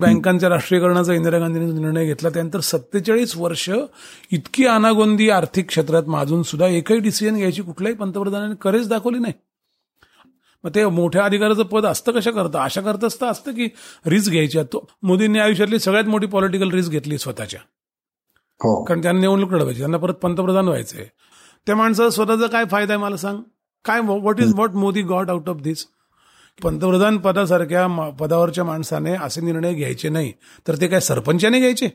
बँकांच्या राष्ट्रीयकरणाचा इंदिरा गांधींनी निर्णय घेतला त्यानंतर सत्तेचाळीस वर्ष इतकी अनागोंदी आर्थिक क्षेत्रात माजून सुद्धा एकही डिसिजन घ्यायची कुठल्याही पंतप्रधानांनी करेच दाखवली नाही. मग ते मोठ्या अधिकाराचं पद असतं कशा करतं? अशा करतच तर असतं की रिस्क घ्यायची. तो मोदींनी आयुष्यातली सगळ्यात मोठी पॉलिटिकल रिस्क घेतली स्वतःच्या. हो. कारण त्यांना निवडणूक लढवायची त्यांना परत पंतप्रधान व्हायचंय. त्या माणसाचा स्वतःचा काय फायदा आहे मला सांग? काय what is what Modi got out of this पंतप्रधान पदासारख्या पदावरच्या माणसाने असे निर्णय घ्यायचे नाही तर ते काय सरपंचाने घ्यायचे?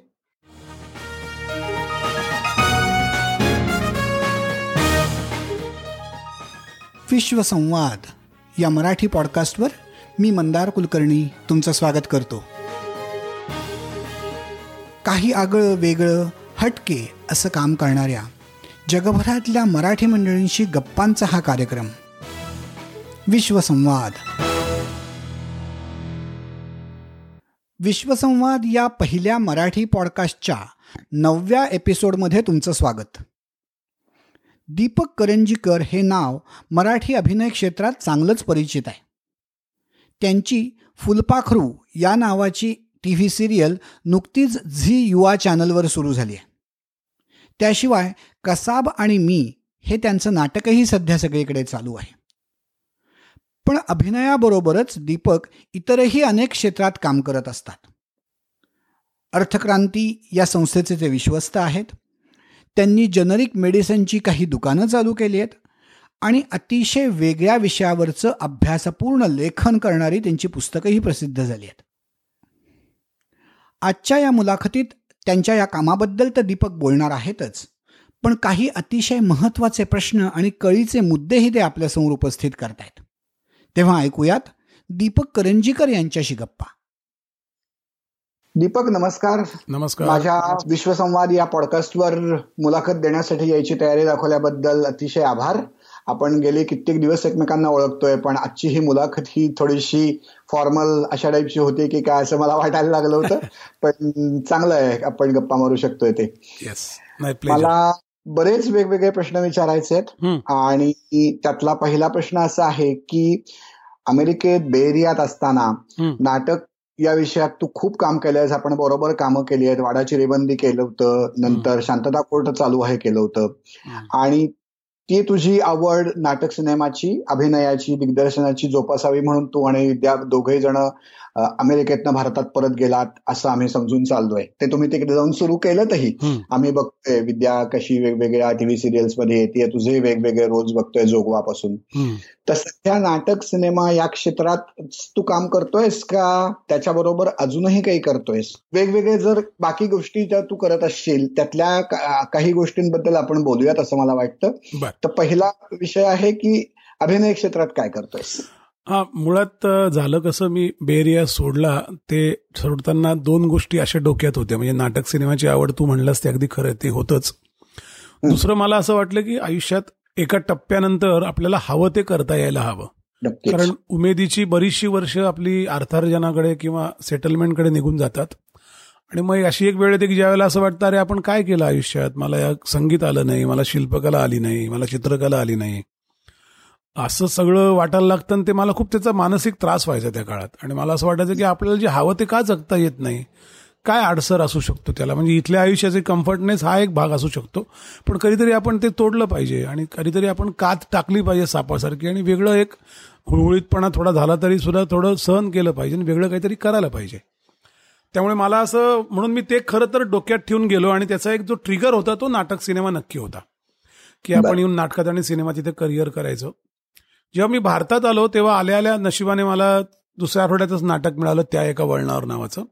विश्वसंवाद या मराठी पॉडकास्टवर मी मंदार कुलकर्णी तुमचं स्वागत करतो. काही आगळं वेगळं हटके असं काम करणाऱ्या जगभरातल्या मराठी मंडळींशी गप्पांचा हा कार्यक्रम. विश्वसंवाद. विश्वसंवाद या पहिल्या मराठी पॉडकास्टच्या नवव्या एपिसोडमध्ये तुमचं स्वागत. दीपक करंजीकर हे नाव मराठी अभिनय क्षेत्रात चांगलंच परिचित आहे. त्यांची फुलपाखरू या नावाची टी व्ही सिरियल नुकतीच झी युवा चॅनलवर सुरू झाली आहे. त्याशिवाय कसाब आणि मी हे त्यांचं नाटकही सध्या सगळीकडे चालू आहे. पण अभिनयाबरोबरच दीपक इतरही अनेक क्षेत्रात काम करत असतात. अर्थक्रांती या संस्थेचे ते विश्वस्त आहेत. त्यांनी जनरिक मेडिसिनची काही दुकानं चालू केली आहेत आणि अतिशय वेगळ्या विषयावरचं अभ्यासपूर्ण लेखन करणारी त्यांची पुस्तकंही प्रसिद्ध झाली आहेत. आजच्या या मुलाखतीत त्यांच्या या कामाबद्दल तर दीपक बोलणार आहेतच पण काही अतिशय महत्त्वाचे प्रश्न आणि कळीचे मुद्देही ते आपल्यासमोर उपस्थित करतायत. तेव्हा ऐकूयात दीपक करंजीकर यांच्याशी गप्पा. दीपक नमस्कार. नमस्कार. माझ्या विश्वसंवाद या पॉडकास्टवर मुलाखत देण्यासाठी यायची तयारी दाखवल्याबद्दल अतिशय आभार. आपण गेले कित्येक दिवस एकमेकांना ओळखतोय पण आजची ही मुलाखत ही थोडीशी फॉर्मल अशा टाईपची होती की काय असं मला वाटायला लागलं होतं. पण चांगलं आहे आपण गप्पा मारू शकतोय ते. मला बरेच वेगवेगळे प्रश्न विचारायचे आहेत. आणि त्यातला पहिला प्रश्न असा आहे की अमेरिकेत बेरियात असताना नाटक या विषयात तू खूप काम केलंयस. आपण बरोबर कामं केली आहेत. वाडाची रेबंदी केलं होतं. नंतर शांतता कोर्ट चालू आहे केलं होतं. आणि ती तुझी आवड नाटक सिनेमाची अभिनयाची दिग्दर्शनाची जोपासावी म्हणून तू आणि विद्या दोघे जण अमेरिकेतनं भारतात परत गेलात असं आम्ही समजून चाललोय. ते तुम्ही तिकडे जाऊन सुरू केलंतही. आम्ही बघतोय विद्या कशी वेगवेगळ्या टीव्ही सिरियल्समध्ये येते तुझे वेगवेगळे रोज बघतोय जोगवापासून. तर सध्या नाटक सिनेमा या क्षेत्रात तू काम करतोयस का? त्याच्याबरोबर अजूनही काही करतोयस? वेगवेगळे जर बाकी गोष्टी जर तू करत असशील त्यातल्या काही गोष्टींबद्दल आपण बोलूयात असं मला वाटतं. तर पहिला विषय आहे की अभिनय क्षेत्रात काय करतोयस? हा मुळात झालं कसं मी बेरिया सोडला ते सोडताना दोन गोष्टी अशा डोक्यात होत्या. म्हणजे नाटक सिनेमाची आवड तू म्हणलास ते अगदी खरं ते होतच. दुसरं मला असं वाटलं की आयुष्यात एका टप्प्यानंतर आपल्याला हवं ते करता यायला हवं. कारण उमेदीची बरीचशी वर्ष आपली अर्थार्जनाकडे किंवा सेटलमेंटकडे निघून जातात. आणि मग अशी एक वेळ येते की ज्यावेळेला असं वाटतं अरे आपण काय केलं आयुष्यात? मला या संगीत आलं नाही मला शिल्पकला आली नाही मला चित्रकला आली नाही. असं सगळं वाटायला लागतं आणि ते मला खूप त्याचा मानसिक त्रास व्हायचा त्या काळात. आणि मला असं वाटायचं की आपल्याला जे हवं ते का जगता येत नाही? काय अडसर असू शकतो त्याला? म्हणजे इथल्या आयुष्याचे कम्फर्टनेस हा एक भाग असू शकतो. पण कधीतरी आपण ते तोडलं पाहिजे आणि कधीतरी आपण कात टाकली पाहिजे सापासारखी आणि वेगळं एक हुळहुळीतपणा थोडा झाला तरी सुद्धा थोडं सहन केलं पाहिजे आणि वेगळं काहीतरी करायला पाहिजे. त्यामुळे मला असं म्हणून मी ते खरं तर डोक्यात ठेवून गेलो आणि त्याचा एक जो ट्रिगर होता तो नाटक सिनेमा नक्की होता. की आपण येऊन नाटकात आणि सिनेमात तिथे करिअर करायचं. जेव्हा मी भारतात आलो तेव्हा आल्या आल्या नशिबाने मला दुसऱ्या आठवड्यातच नाटक मिळालं त्या एका वळणावर नावाचं.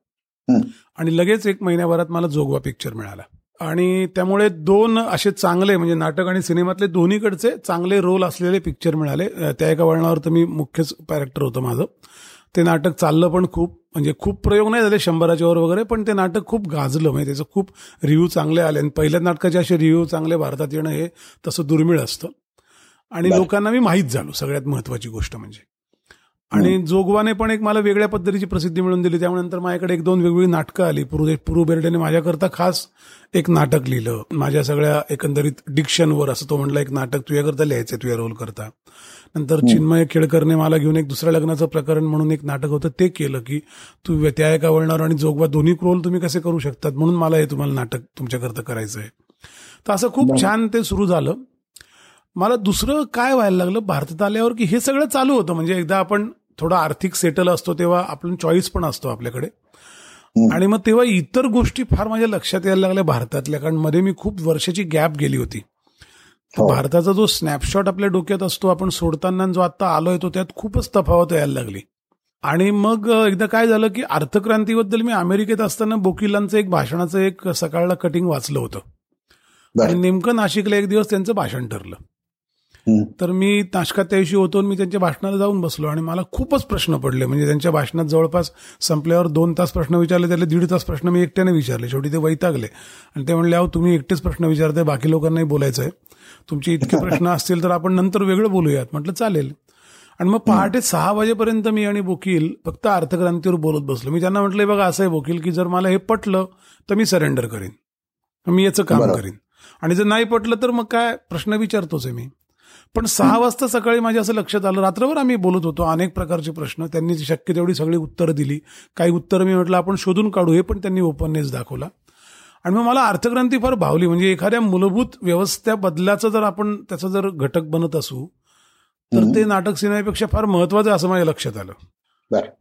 आणि लगेच एक महिन्याभरात मला जोगवा पिक्चर मिळाला. आणि त्यामुळे दोन असे चांगले म्हणजे नाटक आणि सिनेमातले दोन्हीकडचे चांगले रोल असलेले पिक्चर मिळाले. त्या एका वळणावर तर मी मुख्यच कॅरेक्टर होतं माझं. ते नाटक चाललं पण खूप म्हणजे खूप प्रयोग नाही झाले शंभराच्या वर वगैरे पण ते नाटक खूप गाजलं. म्हणजे त्याचं खूप रिव्ह्यू चांगले आले. आणि पहिल्या नाटकाचे असे रिव्ह्यू चांगले भारतात येणं हे तसं दुर्मिळ असतं. आणि लोकांना मी माहीत झालो सगळ्यात महत्वाची गोष्ट म्हणजे. आणि जोगवाने पण एक मला वेगळ्या पद्धतीची प्रसिद्धी मिळून दिली. त्यामुळे नंतर माझ्याकडे एक दोन वेगवेगळी नाटकं आली. पूर्व पूर्व बेर्डेने माझ्याकरता खास एक नाटक लिहिलं. माझ्या सगळ्या एकंदरीत डिक्शनवर असं तो म्हणला एक नाटक तुझ्याकरता लिहायचंय तुझ्या रोल करता. नंतर चिन्मय केळकरने मला घेऊन एक दुसऱ्या लग्नाचं प्रकरण म्हणून एक नाटक होतं ते केलं की तू त्या एका वळणावर आणि जोगवा दोन्ही रोल तुम्ही कसे करू शकतात? म्हणून मला हे तुम्हाला नाटक तुमच्याकरता करायचं आहे. तर असं खूप छान ते सुरू झालं. मला दुसरं काय व्हायला लागलं भारतात आल्यावर की हे सगळं चालू होतं. म्हणजे एकदा आपण थोडा आर्थिक सेटल असतो तेव्हा आपण चॉईस पण असतो आपल्याकडे. आणि मग तेव्हा इतर गोष्टी फार माझ्या लक्षात यायला लागल्या भारतातल्या. कारण मध्ये मी खूप वर्षाची गॅप गेली होती. भारताचा जो स्नॅपशॉट आपल्या डोक्यात असतो आपण सोडताना जो आता आलोय तो त्यात खूपच तफावत यायला लागली. आणि मग एकदा काय झालं की अर्थक्रांतीबद्दल मी अमेरिकेत असताना बोकिलांचं एक भाषणाचं एक सकाळला कटिंग वाचलं होतं. आणि नेमकं नाशिकला एक दिवस त्यांचं भाषण ठरलं. तर मी त्याविषयी होतो मी त्यांच्या भाषणाला जाऊन बसलो आणि मला खूपच प्रश्न पडले. म्हणजे त्यांच्या भाषणात जवळपास संपल्यावर दोन तास प्रश्न विचारले त्याला दीड तास प्रश्न मी एकट्याने विचारले. शेवटी ते वैतागले. आणि ते म्हणले अहो तुम्ही एकटेच प्रश्न विचारताय बाकी लोकांनाही बोलायचं आहे तुमचे इतके प्रश्न असतील तर आपण नंतर वेगळं बोलूयात. म्हटलं चालेल. आणि मग पहाटे सहा वाजेपर्यंत मी आणि वकील फक्त अर्थक्रांतीवर बोलत बसलो. मी त्यांना म्हटलं बघा असं आहे वकील की जर मला हे पटलं तर मी सरेंडर करीन. मी याचं काम करीन. आणि जर नाही पटलं तर मग काय? प्रश्न विचारतोच आहे मी. पण सहा वाजता सकाळी माझ्या असं लक्षात आलं. रात्रभर आम्ही बोलत होतो अनेक प्रकारचे प्रश्न. त्यांनी शक्य तेवढी सगळी उत्तरं दिली. काही उत्तरं मी म्हटलं आपण शोधून काढू. हे पण त्यांनी ओपननेस दाखवला. आणि मग मला अर्थक्रांती फार भावली. म्हणजे एखाद्या मूलभूत व्यवस्था बदलाचं जर आपण त्याचा जर घटक बनत असू तर ते नाटक सिनेमापेक्षा फार महत्वाचं असं माझ्या लक्षात आलं.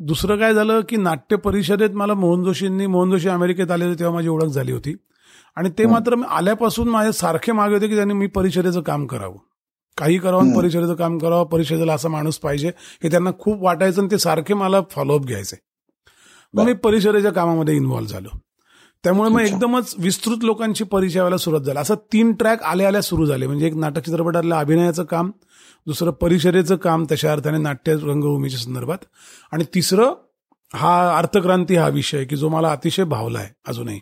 दुसरं काय झालं की नाट्य परिषदेत मला मोहन जोशींनी मोहन जोशी अमेरिकेत आले होते तेव्हा माझी ओळख झाली होती. आणि ते मात्र आल्यापासून माझे सारखे मागे होते की त्यांनी मी परिषदेचं काम करावं. काही करावं परिषदेचं काम करावं परिषदेला असा माणूस पाहिजे हे त्यांना खूप वाटायचं आणि ते सारखे मला फॉलोअप घ्यायचे. मग मी परिषदेच्या कामामध्ये इन्व्हॉल्व्ह झालो. त्यामुळे मग एकदमच विस्तृत लोकांची परिचय व्हायला सुरुवात झाली. असं तीन ट्रॅक आल्या आल्या सुरू झाले. म्हणजे एक नाटक चित्रपटातल्या अभिनयाचं काम दुसरं परिषदेचं काम तशा अर्थाने नाट्य रंगभूमीच्या संदर्भात. आणि तिसरं हा अर्थक्रांती हा विषय की जो मला अतिशय भावला आहे अजूनही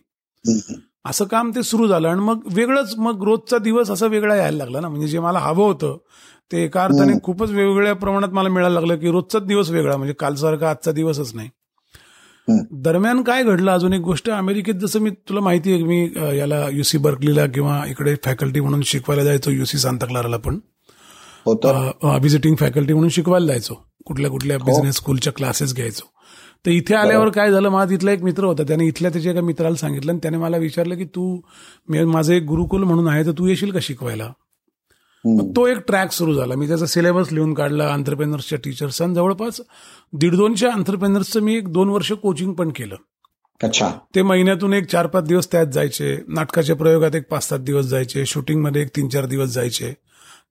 असं काम ते सुरू झालं आणि मग वेगळंच मग रोजचा दिवस असा वेगळा यायला लागला ना. म्हणजे जे मला हवं होतं ते एका अर्थाने खूपच वेगवेगळ्या प्रमाणात मला मिळायला लागलं की रोजचाच दिवस वेगळा. म्हणजे कालसारखा आजचा दिवसच नाही. दरम्यान काय घडलं? अजून एक गोष्ट अमेरिकेत जसं मी तुला माहिती आहे मी याला युसी बर्कलीला किंवा इकडे फॅकल्टी म्हणून शिकवायला जायचो युसी सांताक्लाराला पण. व्हिजिटिंग फॅकल्टी म्हणून शिकवायला जायचो. कुठल्या कुठल्या बिझनेस स्कूलच्या क्लासेस घ्यायचो. तर इथे आल्यावर काय झालं माझा तिथला एक मित्र होता त्याने इथल्या त्याच्या एका मित्राला सांगितलं आणि त्याने मला विचारलं की तू माझं एक गुरुकुल म्हणून आहे तर तू येशील का शिकवायला? तो एक ट्रॅक सुरू झाला. मी त्याचा सिलेबस लिहून काढला आंतरप्रेनर्सच्या टीचर्स आणि जवळपास दीड दोनशे आंतरप्रेनर्सचं मी एक दोन वर्ष कोचिंग पण केलं. अच्छा. ते महिन्यातून एक चार पाच दिवस त्यात जायचे नाटकाच्या प्रयोगात एक पाच सात दिवस जायचे शूटिंगमध्ये एक तीन चार दिवस जायचे.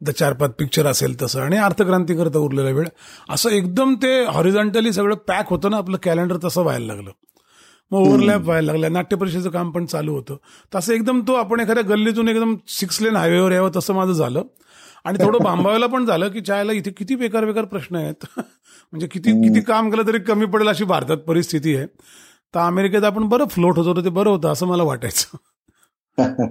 द चार पाच पिक्चर असेल तसं. आणि अर्थक्रांती करता उरलेला वेळ. असं एकदम ते हॉरिझॉन्टली सगळं पॅक होतं ना आपलं कॅलेंडर तसं व्हायला लागलं. मग ओव्हरलॅप व्हायला लागला नाट्य परिषदेचं काम पण चालू होतं. तसं एकदम तो आपण एखाद्या गल्लीतून एकदम सिक्स लेन हायवेवर यावं तसं माझं झालं. आणि थोडं बांबावायला पण झालं की चायला इथे किती बेकार बेकार प्रश्न आहेत. म्हणजे किती किती काम केलं तरी कमी पडेल अशी भारतात परिस्थिती आहे. तर अमेरिकेत आपण बरं फ्लोट होतो ते बरं होतं असं मला वाटायचं.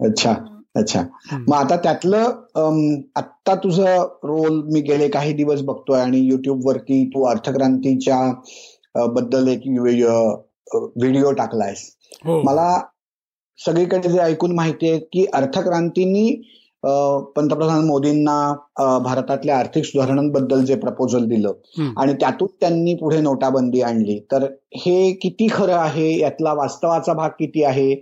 अच्छा. अच्छा. मग आता त्यातलं आत्ता तुझं रोल मी गेले काही दिवस बघतोय आणि युट्यूबवर की तू अर्थक्रांतीच्या बद्दल एक व्हिडिओ टाकलायस. हो. मला सगळीकडे जे ऐकून माहिती आहे की अर्थक्रांतीनी पंतप्रधान मोदींना भारतातल्या आर्थिक सुधारणांबद्दल जे प्रपोजल दिलं आणि त्यातून त्यांनी पुढे नोटाबंदी आणली. तर हे किती खरं आहे? यातला वास्तवाचा भाग किती आहे?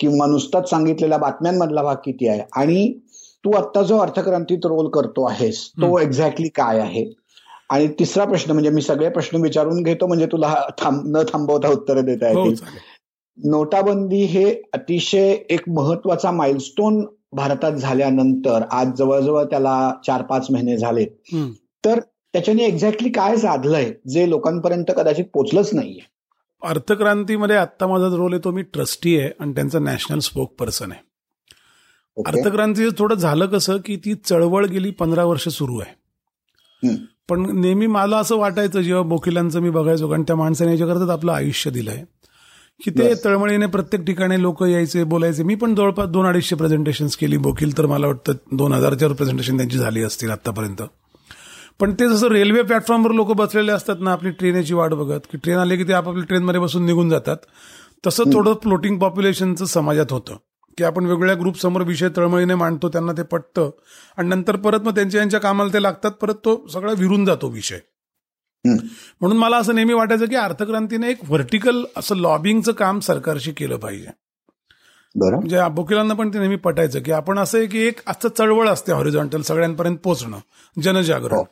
किंवा नुसताच सांगितलेल्या बातम्यांमधला भाग किती आहे? आणि तू आता जो अर्थक्रांतीत रोल करतो आहेस तो एक्झॅक्टली काय आहे? आणि तिसरा प्रश्न म्हणजे मी सगळे प्रश्न विचारून घेतो म्हणजे तुला न थांबवता उत्तरं देता हो, येतील. नोटाबंदी हे अतिशय एक महत्त्वाचा माइलस्टोन भारतात झाल्यानंतर आज जवळजवळ त्याला चार पाच महिने झालेत. तर त्याच्याने एक्झॅक्टली काय साधलंय जे लोकांपर्यंत कदाचित पोचलंच नाहीये? अर्थक्रांतीमध्ये आत्ता माझा रोल आहे तो मी ट्रस्टी आहे आणि त्यांचा नॅशनल स्पोक पर्सन आहे. अर्थक्रांती थोडं झालं कसं की ती चळवळ गेली पंधरा वर्ष सुरू आहे. पण नेहमी मला असं वाटायचं जेव्हा बोकिलांचं मी बघायचो कारण त्या माणसाने याच्याकरताच आपलं आयुष्य दिलंय. की ते तळमळीने प्रत्येक ठिकाणी लोक यायचे बोलायचे. मी पण जवळपास दोन अडीचशे प्रेझेंटेशन केली. बोकील तर मला वाटतं दोन हजारच्या प्रेझेंटेशन त्यांची झाली असतील आतापर्यंत पण ते जसं रेल्वे प्लॅटफॉर्मवर लोक बसलेले असतात ना आपली ट्रेनेची वाट बघत की ट्रेन आली की ते आपापल्या ट्रेनमध्ये बसून निघून जातात. तसं थोडं फ्लोटिंग पॉप्युलेशनचं समाजात होतं की आपण वेगवेगळ्या ग्रुप समोर विषय तळमळीने मांडतो त्यांना ते पटतं. आणि नंतर परत मग त्यांच्या यांच्या कामाला ते लागतात परत तो सगळा विरून जातो विषय. म्हणून मला असं नेहमी वाटायचं की अर्थक्रांतीने एक व्हर्टिकल असं लॉबिंगचं काम सरकारशी केलं पाहिजे. म्हणजे वकिलांना पण ते नेहमी पटायचं की आपण असं आहे की एक असं चळवळ असते हॉरिझॉन्टल सगळ्यांपर्यंत पोहोचणं जनजागरण.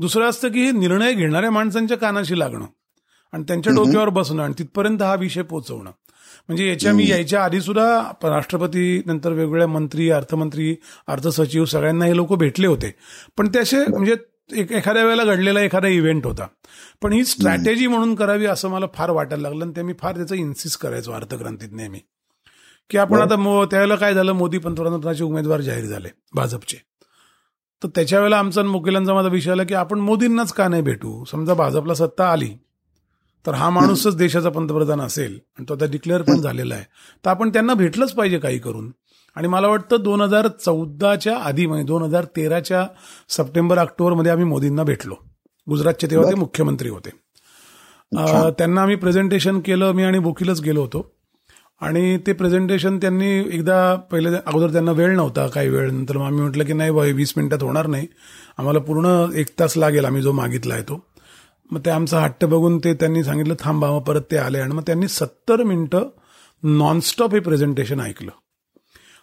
दुसरं असतं की हे निर्णय घेणाऱ्या माणसांच्या कानाशी लागणं आणि त्यांच्या डोक्यावर बसणं आणि तिथपर्यंत हा विषय पोहोचवणं म्हणजे याच्या मी यायच्या आधी सुद्धा राष्ट्रपती नंतर वेगवेगळ्या मंत्री अर्थमंत्री अर्थसचिव सगळ्यांना हे लोक भेटले होते. पण ते असे म्हणजे एक एखाद्या वेळेला घडलेला एखादा इव्हेंट होता. पण ही स्ट्रॅटेजी म्हणून करावी असं मला फार वाटायला लागलं आणि ते मी फार त्याचं इन्सिस्ट करायचो अर्थक्रांतीत नेहमी. की आपण आता त्यावेळेला काय झालं? मोदी पंतप्रधानाचे उमेदवार जाहीर झाले भाजपचे. तर त्याच्या वेळेला आमचा मुकेलांचा माझा विषय आला की आपण मोदींनाच का नाही भेटू? समजा भाजपला सत्ता आली तर हा माणूसच देशाचा पंतप्रधान असेल आणि तो आता डिक्लेअर पण झालेला आहे. तर आपण त्यांना भेटलंच पाहिजे काही करून. आणि मला वाटतं दोन हजार चौदाच्या आधी म्हणजे दोन हजार तेराच्या सप्टेंबर ऑक्टोबरमध्ये आम्ही मोदींना भेटलो. गुजरातचे तेव्हा ते मुख्यमंत्री होते. त्यांना आम्ही प्रेझेंटेशन केलं मी आणि वकीलच गेलो होतो. आणि ते प्रेझेंटेशन त्यांनी एकदा पहिले अगोदर त्यांना वेळ नव्हता काही वेळ. नंतर मग आम्ही म्हटलं की नाही बाई वीस मिनिटात होणार नाही. आम्हाला पूर्ण एक तास लागेल आम्ही जो मागितला आहे तो. मग ते आमचा हट्ट बघून ते त्यांनी सांगितलं थांबा मग परत ते आले. आणि मग त्यांनी सत्तर मिनिटं नॉनस्टॉप हे प्रेझेंटेशन ऐकलं.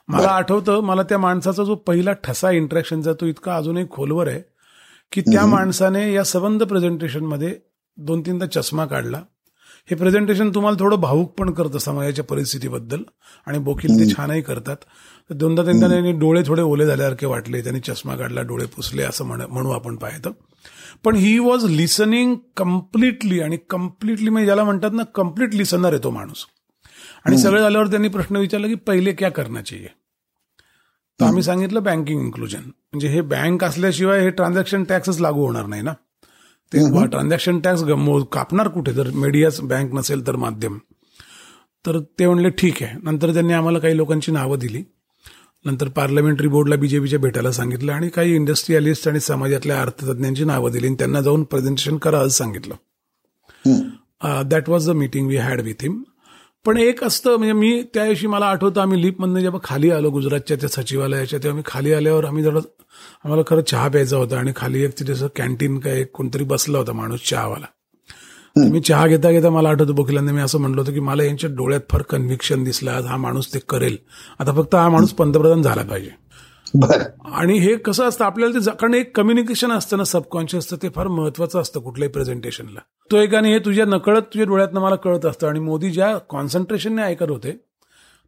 मला आठवतं मला त्या माणसाचा जो पहिला ठसा इंटरॅक्शनचा तो इतका अजूनही खोलवर आहे की त्या माणसाने या सबंध प्रेझेंटेशनमध्ये दोन तीनदा चष्मा काढला. हे प्रेझेंटेशन तुम्हाला थोडं भाऊक पण करतं समाजाच्या परिस्थितीबद्दल आणि बोकील ते छानही करतात. दोनदा तीनदा त्यांनी डोळे थोडे ओले झाल्यासारखे वाटले त्यांनी चष्मा काढला डोळे पुसले असं म्हणू आपण पाहतं. पण ही वॉज लिसनिंग कम्प्लिटली आणि कम्प्लिटली म्हणजे ज्याला म्हणतात ना कंप्लीट लिसनर आहे तो माणूस. आणि सगळं झाल्यावर त्यांनी प्रश्न विचारला की पहिले क्या करना चाहिए? तर आम्ही सांगितलं बँकिंग इन्क्लुजन म्हणजे हे बँक असल्याशिवाय हे ट्रान्झॅक्शन टॅक्सच लागू होणार नाही ना. ते ट्रान्झॅक्शन टॅक्स कापणार कुठे? जर मीडियाच बँक नसेल तर माध्यम. तर ते म्हणले ठीक आहे. नंतर त्यांनी आम्हाला काही लोकांची नावं दिली. नंतर पार्लमेंटरी बोर्डला बीजेपीच्या भेटायला सांगितलं आणि काही इंडस्ट्रियलिस्ट आणि समाजातल्या अर्थतज्ञांची नावं दिली आणि त्यांना जाऊन प्रेझेंटेशन करा असं सांगितलं. That was the meeting we had with him पण एक असतं म्हणजे मी त्याविषयी मला आठवतं आम्ही लिपमधनं जेव्हा खाली आलो गुजरातच्या त्या सचिवालयाच्या तेव्हा मी खाली आल्यावर आम्ही जरा आम्हाला खरं चहा प्यायचा होता आणि खाली एक तिथे कॅन्टीन काय कोणतरी बसला होता माणूस चहावाला. मी चहा घेता घेता मला आठवतं वकिलांनी मी असं म्हटलं होतं की मला यांच्या डोळ्यात फार कन्व्हिक्शन दिसलं आज हा माणूस ते करेल. आता फक्त हा माणूस पंतप्रधान झाला पाहिजे. आणि हे कसं असतं आपल्याला ते कारण एक कम्युनिकेशन असतं ना सबकॉन्शियस ते फार महत्वाचं असतं कुठल्याही प्रेझेंटेशनला तो एक आणि हे तुझ्या नकळत तुझ्या डोळ्यातनं मला कळत असतं. आणि मोदी ज्या कॉन्सन्ट्रेशनने ऐकत होते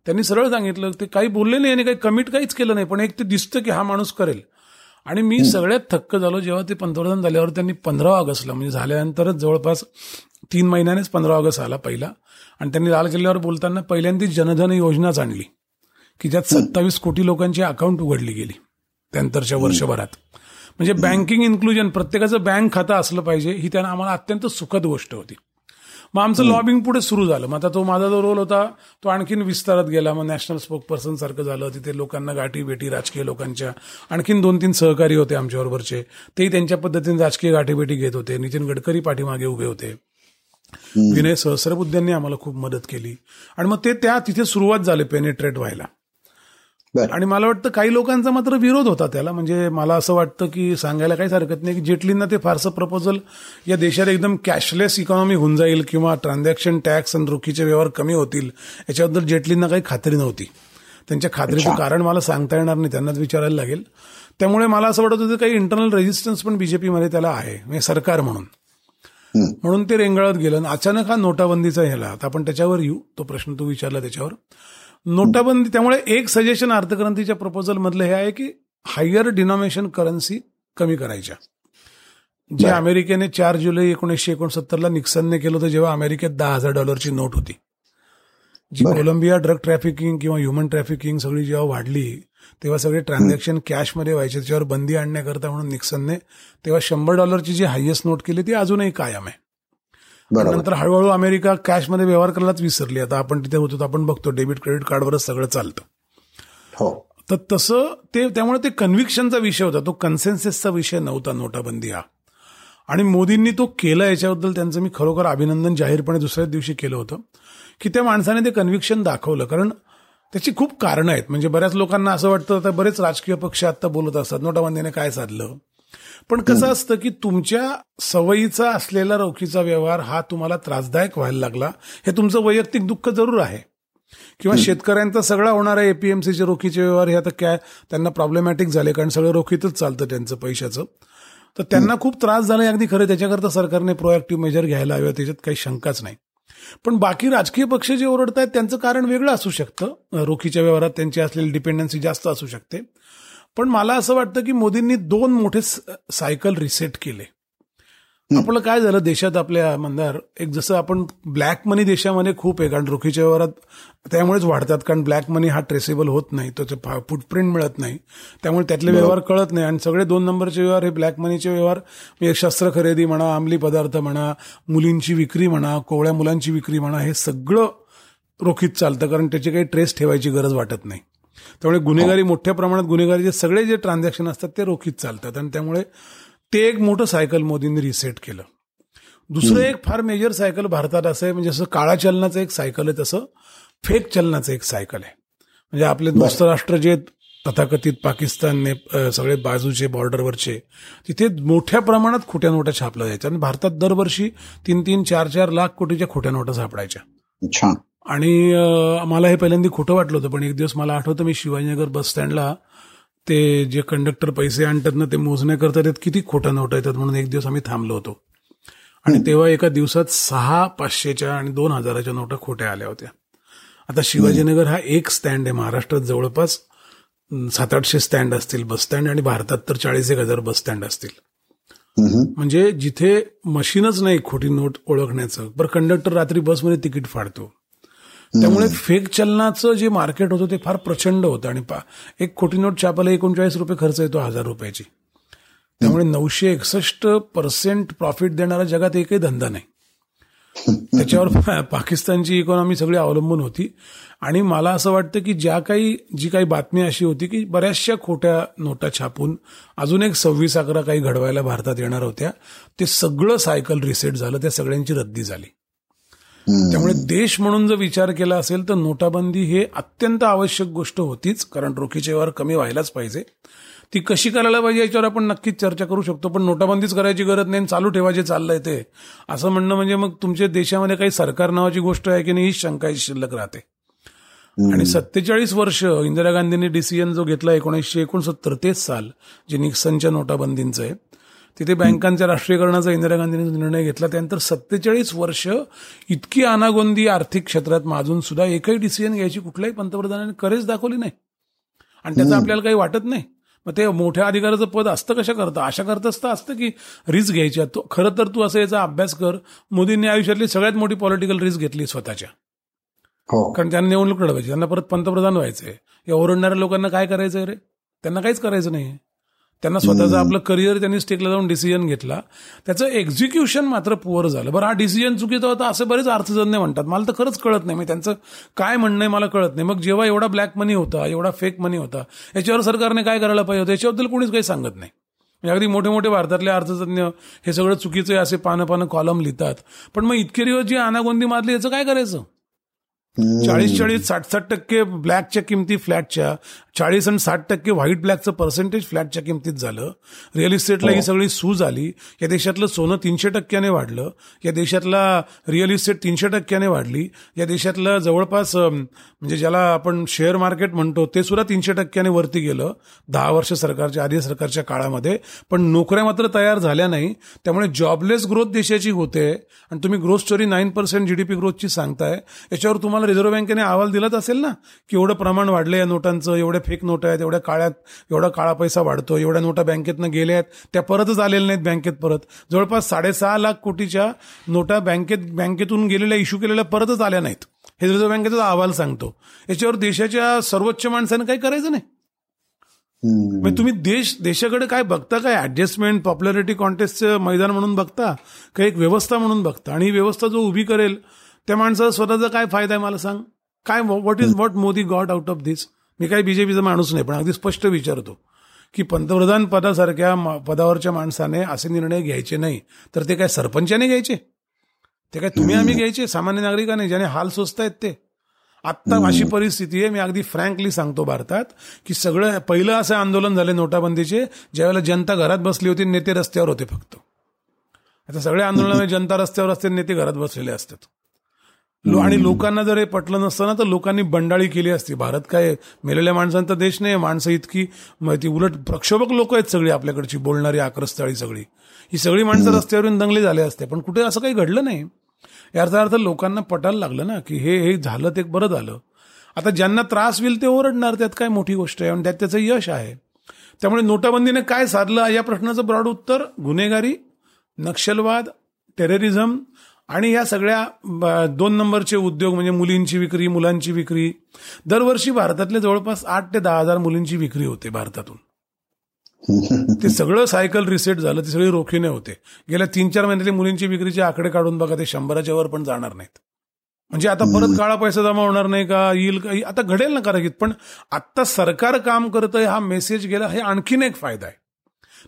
त्यांनी सरळ सांगितलं ते काही बोलले नाही आणि काही कमिट काहीच केलं नाही पण एक ते दिसतं की हा माणूस करेल. आणि मी सगळ्यात थक्क झालो जेव्हा ते पंतप्रधान झाल्यावर त्यांनी पंधरा ऑगस्टला म्हणजे झाल्यानंतरच जवळपास तीन महिन्यानेच पंधरा ऑगस्ट आला पहिला. आणि त्यांनी लाल किल्ल्यावर बोलताना पहिल्यांदाच जनधन योजनाच आणली. की ज्यात सत्तावीस कोटी लोकांची अकाउंट उघडली गेली त्यानंतरच्या वर्षभरात. म्हणजे बँकिंग इन्क्लुजन प्रत्येकाचं बँक खातं असलं पाहिजे ही त्यांना आम्हाला अत्यंत सुखद गोष्ट होती. मग आमचं लॉबिंग पुढे सुरू झालं. मग आता तो माझा जो रोल होता तो आणखीन विस्तारत गेला. मग नॅशनल स्पोक पर्सन सारखं झालं. तिथे लोकांना गाठी भेटी राजकीय लोकांच्या. आणखीन दोन तीन सहकारी होते आमच्याबरोबरचे तेही त्यांच्या पद्धतीने राजकीय गाठीभेटी घेत होते. नितीन गडकरी पाठीमागे उभे होते. विनय सहस्रबुद्ध्यांनी आम्हाला खूप मदत केली. आणि मग ते त्या तिथे सुरुवात झाले पेनेट्रेट व्हायला. आणि मला वाटतं काही लोकांचा मात्र विरोध होता त्याला. म्हणजे मला असं वाटतं की सांगायला काहीच हरकत नाही की जेटलींना ते फारसं प्रपोजल या देशात एकदम कॅशलेस इकॉनॉमी होऊन जाईल किंवा ट्रान्झॅक्शन टॅक्स आणि रोखीचे व्यवहार कमी होतील याच्याबद्दल जेटलींना काही खात्री नव्हती. त्यांच्या खात्रीचं कारण मला सांगता येणार नाही त्यांनाच विचारायला लागेल. त्यामुळे मला असं वाटत होतं काही इंटरनल रेजिस्टन्स पण बीजेपीमध्ये त्याला आहे म्हणजे सरकार म्हणून. म्हणून ते रेंगाळत गेलं अचानक हा नोटाबंदीचा ह्याला आता आपण त्याच्यावर येऊ तो प्रश्न तू विचारला त्याच्यावर. नोटाबंदी. त्यामुळे एक सजेशन अर्थक्रांतीच्या प्रपोजल मधलं हे आहे की हायर डिनॉमिनेशन करन्सी कमी करायच्या. जे अमेरिकेने चार जुलै एकोणीसशे एकोणसत्तरला निक्सनने केलं होतं जेव्हा अमेरिकेत दहा हजार डॉलरची नोट होती. जी कोलंबिया ड्रग ट्रॅफिकिंग किंवा ह्युमन ट्रॅफिकिंग सगळी जेव्हा वाढली तेव्हा सगळे ट्रान्झॅक्शन कॅशमध्ये व्हायचे त्याच्यावर बंदी आणण्याकरता म्हणून निक्सनने तेव्हा शंभर डॉलरची जी हायेस्ट नोट केली ती अजूनही कायम आहे. नंतर हळूहळू अमेरिका कॅशमध्ये व्यवहार करायलाच विसरली. आता आपण तिथे होतो आपण बघतो डेबिट क्रेडिट कार्डवरच सगळं चालतं. हो. तर तसं ते त्यामुळे ते कन्व्हिक्शनचा विषय होता. तो कन्सेन्सेसचा विषय नव्हता नोटाबंदी हा. आणि मोदींनी तो केला याच्याबद्दल त्यांचं मी खरोखर अभिनंदन जाहीरपणे दुसऱ्याच दिवशी केलं होतं की त्या माणसाने ते कन्व्हिक्शन दाखवलं. कारण त्याची खूप कारणं आहेत. म्हणजे बऱ्याच लोकांना असं वाटतं आता बरेच राजकीय पक्ष आता बोलत असतात नोटाबंदीने काय साधलं? पण कसं असतं की तुमच्या सवयीचा असलेला रोखीचा व्यवहार हा तुम्हाला त्रासदायक व्हायला लागला. हे तुमचं वैयक्तिक दुःख जरूर आहे. किंवा शेतकऱ्यांचा सगळा होणारा एपीएमसीचे रोखीचे व्यवहार हे आता काय त्यांना प्रॉब्लेमॅटिक झाले कारण सगळं रोखीतच चालतं त्यांचं पैशाचं. तर त्यांना खूप त्रास झाला अगदी खरं त्याच्याकरता सरकारने प्रोएक्टिव्ह मेजर घ्यायला हव्या त्याच्यात काही शंकाच नाही. पण बाकी राजकीय पक्ष जे ओरडत आहेत त्यांचं कारण वेगळं असू शकतं. रोखीच्या व्यवहारात त्यांची असलेली डिपेंडन्सी जास्त असू शकते. पण मला असं वाटतं की मोदींनी दोन मोठे सायकल रिसेट केले. आपलं काय झालं देशात आपल्या मंदार एक जसं आपण ब्लॅक मनी देशामध्ये खूप आहे कारण रोखीच्या व्यवहारात त्यामुळेच वाढतात कारण ब्लॅक मनी हा ट्रेसेबल होत नाही त्याचे फुटप्रिंट मिळत नाही. त्यामुळे त्यातले व्यवहार कळत नाही. आणि सगळे दोन नंबरचे व्यवहार हे ब्लॅक मनीचे व्यवहार. म्हणजे शस्त्र खरेदी म्हणा अंमली पदार्थ म्हणा मुलींची विक्री म्हणा कोवळ्या मुलांची विक्री म्हणा हे सगळं रोखीत चालतं कारण त्याची काही ट्रेस ठेवायची गरज वाटत नाही. त्यामुळे गुन्हेगारी मोठ्या प्रमाणात गुन्हेगारीचे सगळे जे ट्रान्झॅक्शन असतात ते रोखीत चालतात. आणि त्यामुळे ते एक मोठं सायकल मोदींनी रिसेट केलं. दुसरं एक फार मेजर सायकल भारतात असं आहे म्हणजे जसं काळा चलनाचं एक सायकल आहे तसं फेक चलनाचं एक सायकल आहे. म्हणजे आपले दोस्त राष्ट्र जे तथाकथित पाकिस्तान सगळे बाजूचे बॉर्डरवरचे तिथे मोठ्या प्रमाणात खोट्या नोटा छापल्या जायच्या. आणि भारतात दरवर्षी तीन तीन चार चार लाख कोटीच्या खोट्या नोटा सापडायच्या आणि मला हे पहिल्यांदा खोटं वाटलं होतं पण एक दिवस मला आठवतं मी शिवाजीनगर बस स्टँडला. ते जे कंडक्टर पैसे आणतात ना ते मोजण्याकरता त्यात किती खोट्या नोटा येतात म्हणून एक दिवस आम्ही थांबलो होतो. आणि तेव्हा एका दिवसात सहा पाचशेच्या आणि दोन हजाराच्या नोटा खोट्या आल्या होत्या. आता शिवाजीनगर हा एक स्टँड आहे महाराष्ट्रात जवळपास सात आठशे स्टँड असतील बस स्टँड आणि भारतात तर चाळीस एक हजार बस स्टँड असतील. म्हणजे जिथे मशीनच नाही खोटी नोट ओळखण्याचं बरं कंडक्टर रात्री बसमध्ये तिकीट फाडतो. त्यामुळे फेक चलनाचं जे मार्केट होतं ते फार प्रचंड होतं. आणि एक खोटी नोट छापायला एकोणचाळीस रुपये खर्च येतो हजार रुपयाची. त्यामुळे नऊशे एकसष्ट पर्सेंट प्रॉफिट देणारा जगात एकही धंदा नाही. त्याच्यावर पाकिस्तानची इकॉनॉमी सगळी अवलंबून होती. आणि मला असं वाटतं की ज्या काही जी काही बातमी अशी होती की बऱ्याचशा खोट्या नोटा छापून अजून एक सव्वीस अकरा काही घडवायला भारतात येणार होत्या. ते सगळं सायकल रिसेट झालं त्या सगळ्यांची रद्दी झाली. त्यामुळे देश म्हणून जर विचार केला असेल तर नोटाबंदी हे अत्यंत आवश्यक गोष्ट होतीच कारण रोखीचे व्यवहार कमी व्हायलाच पाहिजे. ती कशी करायला पाहिजे याच्यावर आपण नक्कीच चर्चा करू शकतो पण नोटाबंदीच करायची गरज नाही चालू ठेवायचे चाललंय ते. असं म्हणणं म्हणजे मग तुमच्या देशामध्ये काही सरकार नावाची गोष्ट आहे की नाही ही शंका शिल्लक राहते. आणि सत्तेचाळीस वर्ष इंदिरा गांधींनी डिसिजन जो घेतला एकोणीसशे एकोणसत्तर तेच साल जे निक्सनच्या नोटाबंदींचं आहे. तिथे बँकांच्या राष्ट्रीयकरणाचा इंदिरा गांधींनी निर्णय घेतला त्यानंतर सत्तेचाळीस वर्ष इतकी अनागोंदी आर्थिक क्षेत्रात माजून सुद्धा एकही डिसिजन घ्यायची कुठल्याही पंतप्रधानांनी करेच दाखवली नाही. आणि त्याचं आपल्याला काही वाटत नाही. मग ते मोठ्या अधिकाराचं पद असतं कशा करतं? अशा करतच तर असतं की रिस्क घ्यायची. तो खरं तर तू असं याचा अभ्यास कर. मोदींनी आयुष्यातली सगळ्यात मोठी पॉलिटिकल रिस्क घेतली स्वतःच्या. कारण त्यांना निवडणूक लढवायची. त्यांना परत पंतप्रधान व्हायचंय. या ओरडणाऱ्या लोकांना काय करायचंय रे? त्यांना काहीच करायचं नाही त्यांना स्वतःचं आपलं करिअर त्यांनी स्टेकला जाऊन डिसिजन घेतला. त्याचं एक्झिक्युशन मात्र पुअर झालं. बरं हा डिसिजन चुकीचा होता असे बरेच अर्थजन्य म्हणतात. मला तर खरंच कळत नाही. त्यांचं काय म्हणणं आहे मला कळत नाही. मग जेव्हा एवढा ब्लॅक मनी होता एवढा फेक मनी होता याच्यावर सरकारने काय करायला पाहिजे होतं? याच्याबद्दल कोणीच काही सांगत नाही. म्हणजे अगदी मोठे मोठे भारतातले अर्थतज्ञ हे सगळं चुकीचं आहे असे पानं पानं कॉलम लिहितात. पण मग इतके दिवस जी अनागोंदी मारली याचं काय करायचं? चाळीस चाळीस साठ साठ टक्के ब्लॅकच्या किमती फ्लॅटच्या चाळीस आणि साठ टक्के व्हाईट ब्लॅकचं पर्सेंटेज फ्लॅटच्या किमतीत झालं. रिअल इस्टेटला ही सगळी सूज आली. या देशातलं सोनं तीनशे टक्क्याने वाढलं. या देशातला रिअल इस्टेट तीनशे टक्क्याने वाढली. या देशातलं जवळपास म्हणजे ज्याला आपण शेअर मार्केट म्हणतो ते सुद्धा तीनशे टक्क्याने वरती गेलं. दहा वर्ष सरकारच्या आधी सरकारच्या काळामध्ये. पण नोकऱ्या मात्र तयार झाल्या नाही. त्यामुळे जॉबलेस ग्रोथ देशाची होते. आणि तुम्ही growth story nine percent GDP ग्रोथची सांगताय. याच्यावर तुम्हाला रिझर्व्ह बँकेने अहवाल दिलाच असेल ना? की एवढं प्रमाण वाढलं या नोटांचं एवढ्या फेक नोट आहेत एवढ्या काळ्यात एवढा काळा पैसा वाढतो एवढ्या नोटा बँकेतनं गेल्या आहेत त्या परतच आलेल्या नाहीत बँकेत परत. जवळपास साडेसहा लाख कोटीच्या नोटा बँकेत बँकेतून गेलेल्या इश्यू केलेल्या परतच आल्या नाहीत. हे रिझर्व्ह बँकेचा अहवाल सांगतो. याच्यावर देशाच्या सर्वोच्च माणसानं काही करायचं नाही. म्हणजे तुम्ही देश देशाकडे काय बघता काय ऍडजस्टमेंट पॉप्युलरिटी कॉन्टेस्टचं मैदान म्हणून बघता का एक व्यवस्था म्हणून बघता आणि ही व्यवस्था जो उभी करेल त्या माणसाचा स्वतःचा काय फायदा आहे मला सांग? काय what is what Modi got out of this मी काही बीजेपीचा माणूस नाही पण अगदी स्पष्ट विचारतो की पंतप्रधान पदासारख्या पदावरच्या माणसाने असे निर्णय घ्यायचे नाही तर ते काय सरपंचाने घ्यायचे? ते काय तुम्ही आम्ही घ्यायचे? सामान्य नागरिकांनी ज्याने हाल सोचत आहेत ते. आत्ता अशी परिस्थिती आहे मी अगदी फ्रँकली सांगतो भारतात की सगळं पहिलं असं आंदोलन झाले नोटाबंदीचे ज्यावेळेला जनता घरात बसली होती नेते रस्त्यावर होते फक्त. आता सगळ्या आंदोलनामध्ये जनता रस्त्यावर असते नेते घरात बसलेले असतात. आणि लोकांना जर हे पटलं नसतं ना तर लोकांनी बंडाळी केली असती. भारत काय मेलेल्या माणसांचा देश नाही माणसं इतकी ती उलट प्रक्षोभक लोक आहेत सगळी आपल्याकडची बोलणारी आक्रस्थळी सगळी. ही सगळी माणसं रस्त्यावरून दंगली झाले असते. पण कुठे असं काही घडलं नाही. याचा अर्थ लोकांना पटायला लागलं ना की हे हे झालं ते बरं झालं. आता ज्यांना त्रास होईल ते ओरडणार त्यात काय मोठी गोष्ट आहे. आणि त्यात त्याचं यश आहे. त्यामुळे नोटाबंदीने काय साधलं या प्रश्नाचं ब्रॉड उत्तर गुन्हेगारी नक्षलवाद टेररिझम आणि या सगळ्या दोन नंबरचे उद्योग म्हणजे मुलींची विक्री मुलांची विक्री. दरवर्षी भारतातले जवळपास आठ ते दहा हजार मुलींची विक्री होते भारतातून. ते सगळं सायकल रिसेट झालं ते सगळी रोखीने होते. गेल्या तीन चार महिन्यातली मुलींची विक्रीचे आकडे काढून बघा ते शंभराच्या वर पण जाणार नाहीत. म्हणजे आता परत काळा पैसा जमा होणार नाही का? येईल का? आता घडेल ना कदाचित पण आता सरकार काम करतंय हा मेसेज गेला हे आणखीन एक फायदा आहे.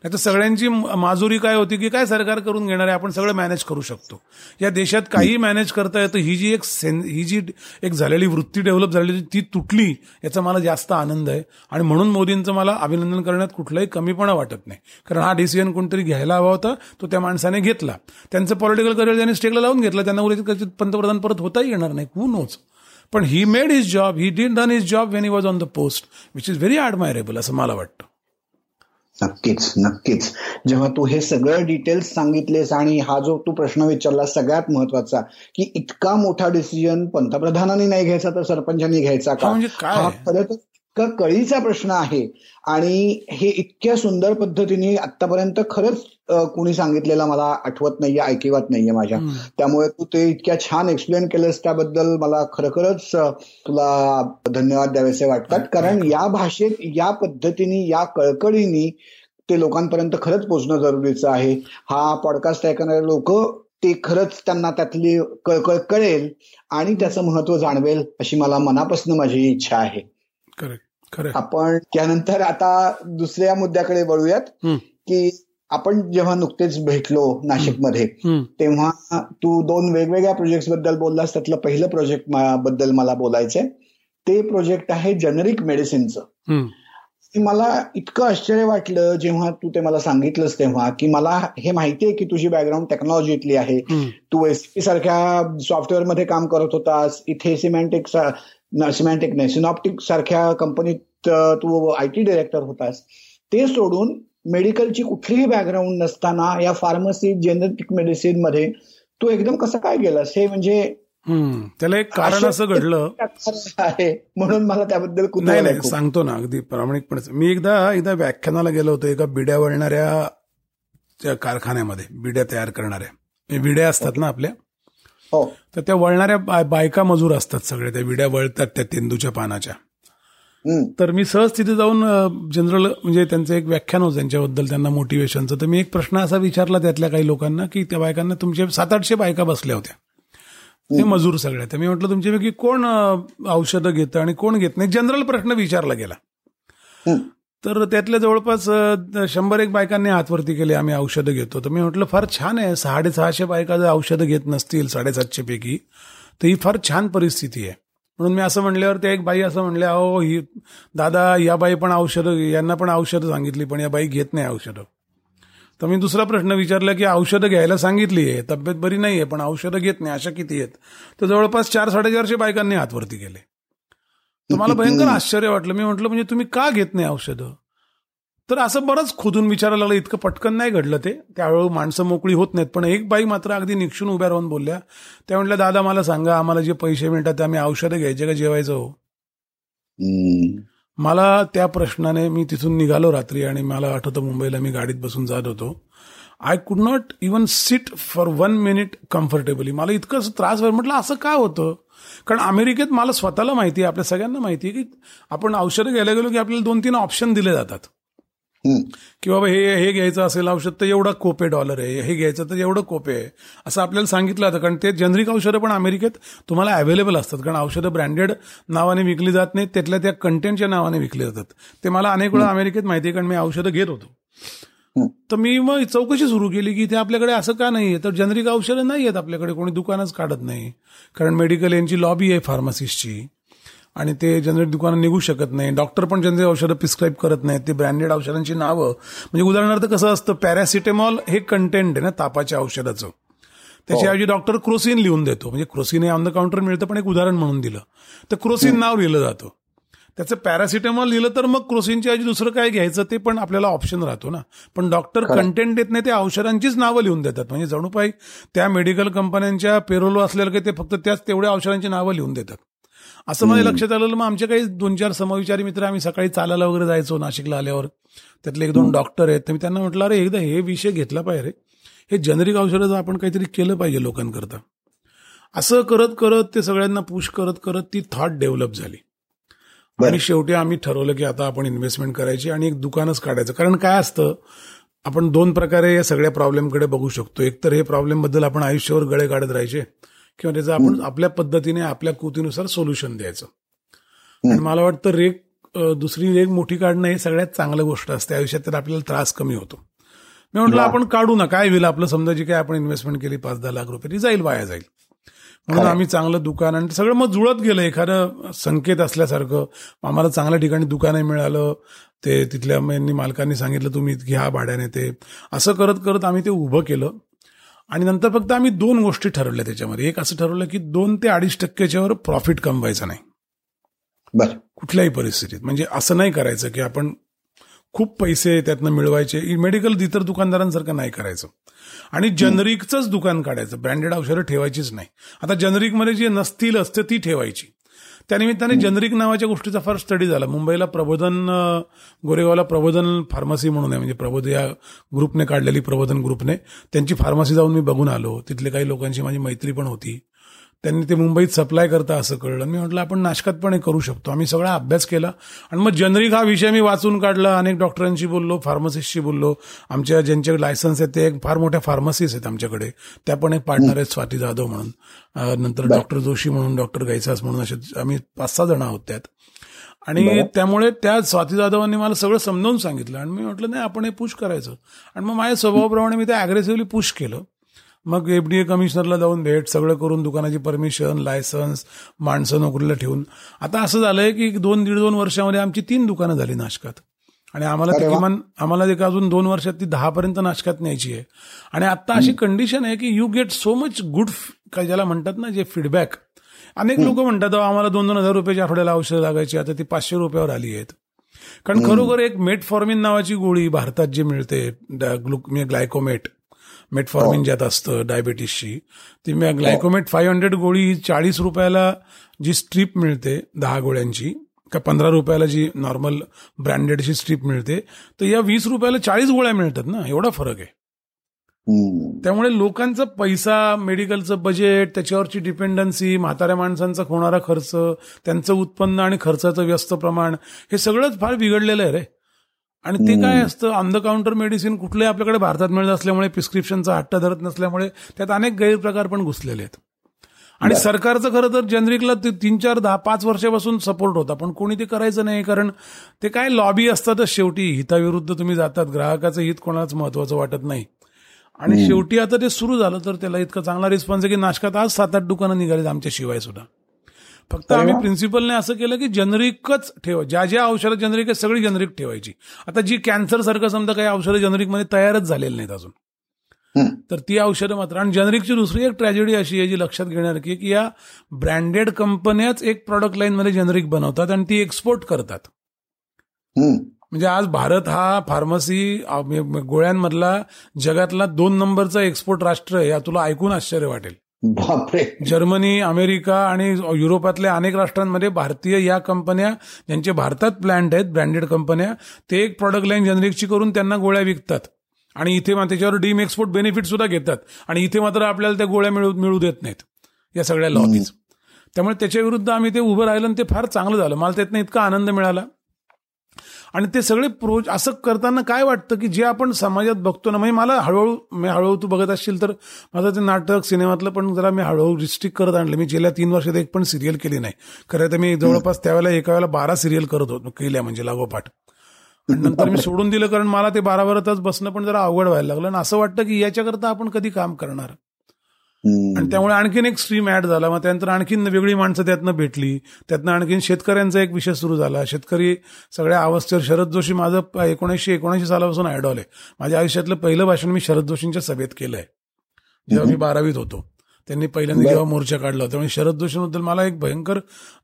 नाही तर सगळ्यांची माजुरी काय होती की काय सरकार करून घेणार आहे आपण सगळं मॅनेज करू शकतो. या देशात काही मॅनेज करता येतं ही जी एक सेन ही जी एक झालेली वृत्ती डेव्हलप झालेली ती तुटली याचा मला जास्त आनंद आहे. आणि म्हणून मोदींचं मला अभिनंदन करण्यात कुठलाही कमीपणा वाटत नाही. कारण हा डिसिजन कोणतरी घ्यायला हवा होता तो त्या माणसाने घेतला. त्यांचं पॉलिटिकल करिअर त्यांनी स्टेकला लावून घेतलं त्यांना उद्या पंतप्रधान परत होताही येणार नाही. हू नोच पण he made his job he did done his job when he was on the post which is very admirable असं मला वाटतं. नक्कीच नक्कीच. जेव्हा तू हे सगळं डिटेल्स सांगितलेस आणि हा जो तू प्रश्न विचारला सगळ्यात महत्त्वाचा की इतका मोठा डिसिजन पंतप्रधानांनी नाही घ्यायचा तर सरपंचांनी घ्यायचा का? म्हणजे हा खरं तर इतका कळीचा प्रश्न आहे. आणि हे इतक्या सुंदर पद्धतीने आतापर्यंत खरंच कुणी सांगितलेलं मला आठवत नाहीये ऐकिवत नाहीये माझ्या. त्यामुळे तू ते इतक्या छान एक्सप्लेन केलंस त्याबद्दल मला खरोखरच तुला धन्यवाद द्यावेसे वाटतात. कारण या भाषेत या पद्धतीने या कळकळीने ते लोकांपर्यंत खरंच पोचणं जरुरीचं आहे. हा पॉडकास्ट ऐकणारे लोक ते खरंच त्यांना त्यातली कळकळ कळेल आणि त्याचं महत्त्व जाणवेल अशी मला मनापासून माझी इच्छा आहे. आपण त्यानंतर आता दुसऱ्या मुद्द्याकडे वळूयात की आपण जेव्हा नुकतेच भेटलो नाशिकमध्ये तेव्हा तू दोन वेगवेगळ्या प्रोजेक्टबद्दल बोललास त्यातलं पहिलं प्रोजेक्टबद्दल मला बोलायचंय. ते प्रोजेक्ट आहे जेनरिक मेडिसिनचं मला इतकं आश्चर्य वाटलं जेव्हा तू ते मला सांगितलंस तेव्हा की मला हे माहिती आहे की तुझी बॅकग्राऊंड टेक्नॉलॉजीतली आहे. तू एसपी सारख्या सॉफ्टवेअरमध्ये काम करत होतास. इथे सिमॅन्टिक सिमॅन्टिक नाही सिनॉप्टिक सारख्या कंपनीत तू आय टी डिरेक्टर होतास. ते सोडून मेडिकलची कुठलीही बॅकग्राऊंड नसताना या फार्मसी जेनेटिक मेडिसिनमध्ये तू एकदम कसं काय गेलास? हे म्हणजे त्याला एक कारण असं घडलं. आहे. म्हणून मला त्याबद्दल नाही नाही सांगतो ना अगदी प्रामाणिकपणे मी एकदा एकदा व्याख्यानाला गेलो होतो एका बिड्या वळणाऱ्या कारखान्यामध्ये बिड्या तयार करणाऱ्या. बिड्या असतात ना आपल्या? हो. तर त्या वळणाऱ्या बायका मजूर असतात सगळे त्या विड्या वळतात त्या तेंदूच्या पानाच्या. तर मी सहज तिथे जाऊन जनरल म्हणजे त्यांचं एक व्याख्यान होतं त्यांच्याबद्दल त्यांना मोटिवेशनचं तर मी एक प्रश्न असा विचारला त्यातल्या काही लोकांना की त्या बायकांना तुमचे सात आठशे बायका बसल्या होत्या. ते मजूर सगळ्या तर मी म्हटलं तुमच्यापैकी कोण औषधं घेतं आणि कोण घेत नाही? जनरल प्रश्न विचारला गेला. तर त्यातल्या जवळपास शंभर एक बायकांनी हातवरती केले आम्ही औषधं घेतो. तर मी म्हटलं फार छान आहे. साडेसहाशे बायका जर औषधं घेत नसतील साडेसातशे पैकी तर ही फार छान परिस्थिती आहे. म्हणून मी असं म्हणल्यावर त्या एक बाई असं म्हणल्या अहो ही दादा या बाई पण औषधं यांना पण औषधं सांगितली पण या बाई घेत नाही औषधं. तर मी दुसरा प्रश्न विचारला की औषधं घ्यायला सांगितली आहे तब्येत बरी नाही आहे पण औषधं घेत नाही अशा किती आहेत? तर जवळपास चार साडेचारशे बायकांनी हातवरती केले. तर मला भयंकर आश्चर्य वाटलं. मी म्हटलं म्हणजे तुम्ही का घेत नाही औषधं? तर असं बरंच खोदून विचारायला लागलं. इतकं पटकन नाही घडलं ते. त्यावेळी माणसं मोकळी होत नाहीत. पण एक बाई मात्र अगदी निक्षून उभ्या राहून बोलल्या. त्या म्हटल्या दादा मला सांगा आम्हाला जे पैसे मिळतात ते आम्ही औषधं घ्यायचे का जेवायचं हो? मला त्या प्रश्नाने मी तिथून निघालो रात्री आणि मला आठवतं मुंबईला मी गाडीत बसून जात होतो. I could not even sit for one minute comfortably मला इतकं त्रास म्हटलं असं का होतं? कारण अमेरिकेत मला स्वतःला माहिती आहे आपल्या सगळ्यांना माहिती आहे की आपण औषधं घ्यायला गेलो की आपल्याला दोन तीन ऑप्शन दिले जातात. की बाबा हे हे घ्यायचं असेल औषध तर एवढा कोपे डॉलर आहे. हे घ्यायचं तर एवढं कोपे आहे. असं आपल्याला सांगितलं जातं. कारण ते जनरिक औषधं पण अमेरिकेत तुम्हाला अवेलेबल असतात. कारण औषधं ब्रँडेड नावाने विकली जात नाहीत. त्यातल्या त्या कंटेंटच्या नावाने विकली जातात. ते मला अनेक वेळा अमेरिकेत माहिती आहे. कारण मी औषधं घेत होतो. तर मी मग चौकशी सुरू केली की ते आपल्याकडे असं का नाही आहे तर जनरिक औषधं नाही आहेत आपल्याकडे. कोणी दुकानच काढत नाही. कारण मेडिकल यांची लॉबी आहे फार्मसिस्टची आणि ते जनरिक दुकानं निघू शकत नाही. डॉक्टर पण जनरिक औषधं प्रिस्क्राईब करत नाहीत. ते ब्रँडेड औषधांची नावं. म्हणजे उदाहरणार्थ कसं असतं पॅरासिटेमॉल हे कंटेंट आहे ना तापाच्या औषधाचं. त्याच्याऐवजी डॉक्टर क्रोसिन लिहून देतो. म्हणजे क्रोसिन हे ऑन द काउंटर मिळतं पण एक उदाहरण म्हणून दिलं. तर क्रोसिन नाव लिहिलं जातं. त्याचं पॅरासिटेमॉल लिहिलं तर मग क्रोसिनच्या ऐवजी दुसरं काय घ्यायचं ते पण आपल्याला ऑप्शन राहतो ना. पण डॉक्टर कंटेंट देत नाही ते औषधांचीच नावं लिहून देतात. म्हणजे जणू पाई त्या मेडिकल कंपन्यांच्या पेरोलो असलेलं काही ते फक्त त्याच तेवढ्या औषधांची नावं लिहून देतात. असं माझ्या लक्षात आलं मग आमच्या काही दोन चार समविचारी मित्र आम्ही सकाळी चालायला वगैरे जायचो नाशिकला आल्यावर. त्यातले एक दोन डॉक्टर आहेत. तर मी त्यांना म्हटलं अरे एकदा हे विषय घेतला पाहिजे रे. हे जनरिक औषधाचं आपण काहीतरी केलं पाहिजे लोकांकरता. असं करत करत ते सगळ्यांना पुश करत करत ती थॉट डेव्हलप झाली. आणि शेवटी आम्ही ठरवलं की आता आपण इन्व्हेस्टमेंट करायची आणि एक दुकानच काढायचं. कारण काय असतं आपण दोन प्रकारे या सगळ्या प्रॉब्लेमकडे बघू शकतो. एक तर हे प्रॉब्लेमबद्दल आपण आयुष्यावर गळे काढत राहायचे किंवा त्याचं आपण आपल्या पद्धतीने आपल्या कृतीनुसार सोल्युशन द्यायचं. आणि मला वाटतं रेक दुसरी रेक मोठी काढणं हे सगळ्यात चांगलं गोष्ट असते. आयुष्यात तर आपल्याला त्रास कमी होतो. मी म्हटलं आपण काढू ना. काय होईल आपलं? समजा जी काय आपण इन्व्हेस्टमेंट केली पाच दहा लाख रुपये ती जाईल वाया जाईल. म्हणून आम्ही चांगलं दुकान आणि सगळं मग जुळत गेलं. एखादं संकेत असल्यासारखं आम्हाला चांगल्या ठिकाणी दुकानही मिळालं. ते तिथल्या मालकांनी सांगितलं तुम्ही घ्या भाड्याने ते. असं करत करत आम्ही ते उभं केलं. आणि नंतर फक्त आम्ही दोन गोष्टी ठरवल्या त्याच्यामध्ये. एक असं ठरवलं की दोन ते अडीच टक्क्याच्यावर प्रॉफिट कमवायचं नाही. बर. कुठल्याही परिस्थितीत. म्हणजे असं नाही करायचं की आपण खूप पैसे त्यातनं मिळवायचे. मेडिकल इतर दुकानदारांसारखं नाही करायचं. आणि जनरिकचंच दुकान काढायचं. ब्रँडेड औषधं ठेवायचीच नाही. आता जनरिकमध्ये जे नसतील असते ती ठेवायची. त्यानिमित्ताने जनरिक नावाच्या गोष्टीचा फार स्टडी झाला. मुंबईला प्रबोधन गोरेगावला प्रबोधन फार्मसी म्हणून आहे. म्हणजे प्रबोध या ग्रुपने काढलेली प्रबोधन ग्रुपने त्यांची फार्मसी जाऊन मी बघून आलो. तिथले काही लोकांची माझी मैत्री पण होती. त्यांनी ते मुंबईत सप्लाय करता असं कळलं. मी म्हटलं आपण नाशकात पण करू शकतो. आम्ही सगळा अभ्यास केला. आणि मग जनरिक हा विषय मी वाचून काढला. अनेक डॉक्टरांशी बोललो फार्मसिस्टशी बोललो. आमच्या ज्यांचे लायसन्स आहेत ते एक फार मोठ्या फार्मसीज आहेत आमच्याकडे. त्या पण एक पार्टनर आहेत स्वाती जाधव म्हणून. नंतर डॉक्टर जोशी म्हणून डॉक्टर गायसास म्हणून असे आम्ही पाच सहा जण आहोत त्यात. आणि त्यामुळे त्या स्वाती जाधवांनी मला सगळं समजावून सांगितलं. आणि मी म्हटलं नाही आपण हे पुश करायचं. आणि मग माझ्या स्वभावाप्रमाणे मी ते अग्रेसिव्हली पुश केलं. मग एफडीए कमिशनरला जाऊन भेट सगळं करून दुकानाची परमिशन लायसन्स माणसं नोकरीला ठेवून. आता असं झालंय की दोन दीड दोन वर्षामध्ये आमची तीन दुकानं झाली नाशकात. आणि आम्हाला ते किमान आम्हाला एक अजून दोन वर्षात ती दहा पर्यंत नाशकात न्यायची आहे. आणि आता अशी कंडिशन आहे की you get so much good काय ज्याला म्हणतात ना जे फीडबॅक अनेक लोक म्हणतात आम्हाला दोन दोन हजार रुपयाच्या आठवड्याला औषधं लागायची आता ती पाचशे रुपयावर आली आहेत. कारण खरोखर एक मेटफॉर्मिन नावाची गोळी भारतात जी मिळते ग्लुक ग्लायकोमेट मेटफॉर्मिन ज्यात असतं डायबिटीसची ती ग्लायकोमेट फाईव्ह हंड्रेड गोळी ही चाळीस रुपयाला जी स्ट्रीप मिळते दहा गोळ्यांची का पंधरा रुपयाला जी नॉर्मल ब्रँडेडची स्ट्रीप मिळते तर या वीस रुपयाला चाळीस गोळ्या मिळतात ना एवढा फरक आहे. त्यामुळे लोकांचा पैसा मेडिकलचं बजेट त्याच्यावरची डिपेंडन्सी म्हाताऱ्या माणसांचा होणारा खर्च त्यांचं उत्पन्न आणि खर्चाचं व्यस्त प्रमाण हे सगळंच फार बिघडलेलं आहे रे. आणि ते काय असतं ऑन द काउंटर मेडिसिन कुठलंही आपल्याकडे भारतात मिळत असल्यामुळे प्रिस्क्रिप्शनचा हट्ट धरत नसल्यामुळे त्यात अनेक गैरप्रकार पण घुसलेले आहेत. आणि सरकारचं खरं तर जनरिकला तीन चार दहा पाच वर्षापासून सपोर्ट होता पण कोणी ते करायचं नाही कारण ते काय लॉबी असतातच शेवटी हिताविरुद्ध तुम्ही जातात ग्राहकाचं हित कोणालाच महत्वाचं वाटत नाही. आणि शेवटी आता ते सुरू झालं तर त्याला इतका चांगला रिस्पॉन्स आहे की नाशकात आज सात आठ दुकानं निघालीत आमच्या शिवाय सुद्धा. फक्त आम्ही प्रिन्सिपलने असं केलं की जनरिकच ठेवा. ज्या ज्या औषधं जनरिक आहे सगळी जनरिक ठेवायची. आता जी कॅन्सर सारखं समजा काही औषधं जनरिकमध्ये तयारच झालेली नाहीत अजून. तर ती औषधं मात्र आणि जनरिकची दुसरी एक ट्रॅजेडी अशी आहे जी लक्षात घेण्यासारखी की या ब्रँडेड कंपन्याच एक प्रॉडक्ट लाईनमध्ये जनरिक बनवतात आणि ती एक्सपोर्ट करतात. म्हणजे आज भारत हा फार्मसी गोळ्यांमधला जगातला दोन नंबरचा एक्सपोर्ट राष्ट्र आहे या तुला ऐकून आश्चर्य वाटेल. बापरे. जर्मनी अमेरिका आणि युरोपातल्या अनेक राष्ट्रांमध्ये भारतीय या कंपन्या ज्यांचे भारतात प्लॅन्ट आहेत ब्रँडेड कंपन्या ते एक प्रॉडक्ट लाईन जनरिकची करून त्यांना गोळ्या विकतात. आणि इथे त्याच्यावर डीम एक्सपोर्ट बेनिफिट सुद्धा घेतात. आणि इथे मात्र आपल्याला त्या गोळ्या मिळू मिळू देत नाहीत. या सगळ्या लॉबीज त्यामुळे त्याच्या विरुद्ध आम्ही ते उभं राहिलं आणि ते फार चांगलं झालं. मला त्यातनं इतका आनंद मिळाला. आणि ते सगळे प्रोज असं करताना काय वाटतं की जे आपण समाजात बघतो ना म्हणजे मला हळूहळू मी हळूहळू तू बघत असशील तर माझं ते नाटक सिनेमातलं पण जरा मी हळूहळू रिस्ट्रिक्ट करत आणलं. मी गेल्या तीन वर्षात एक पण सिरियल केली नाही. खरं तर मी जवळपास त्यावेळेला एका वेळेला बारा सिरियल करत होतो केल्या म्हणजे लागोपाठ. आणि नंतर मी सोडून दिलं कारण मला ते बारा बारा तास बसणं पण जरा अवघड व्हायला लागलं. आणि असं वाटतं की याच्याकरता आपण कधी काम करणार? आणि त्यामुळे आणखीन एक स्ट्रीम ऍड झाला. मग त्यानंतर आणखीन वेगळी माणसं त्यातनं भेटली. त्यातनं आणखीन शेतकऱ्यांचा एक विषय सुरू झाला. शेतकरी सगळ्या अवस्थेवर शरद जोशी माझं एकोणीसशे एकोणऐंशी सालापासून आयडॉल आहे. माझ्या आयुष्यातलं पहिलं भाषण मी शरद जोशींच्या सभेत केलंय. जेव्हा मी बारावीत होतो. त्यांनी पहिल्यांदा जेव्हा मोर्चा काढला होता. म्हणजे शरद जोशींबद्दल मला एक भयंकर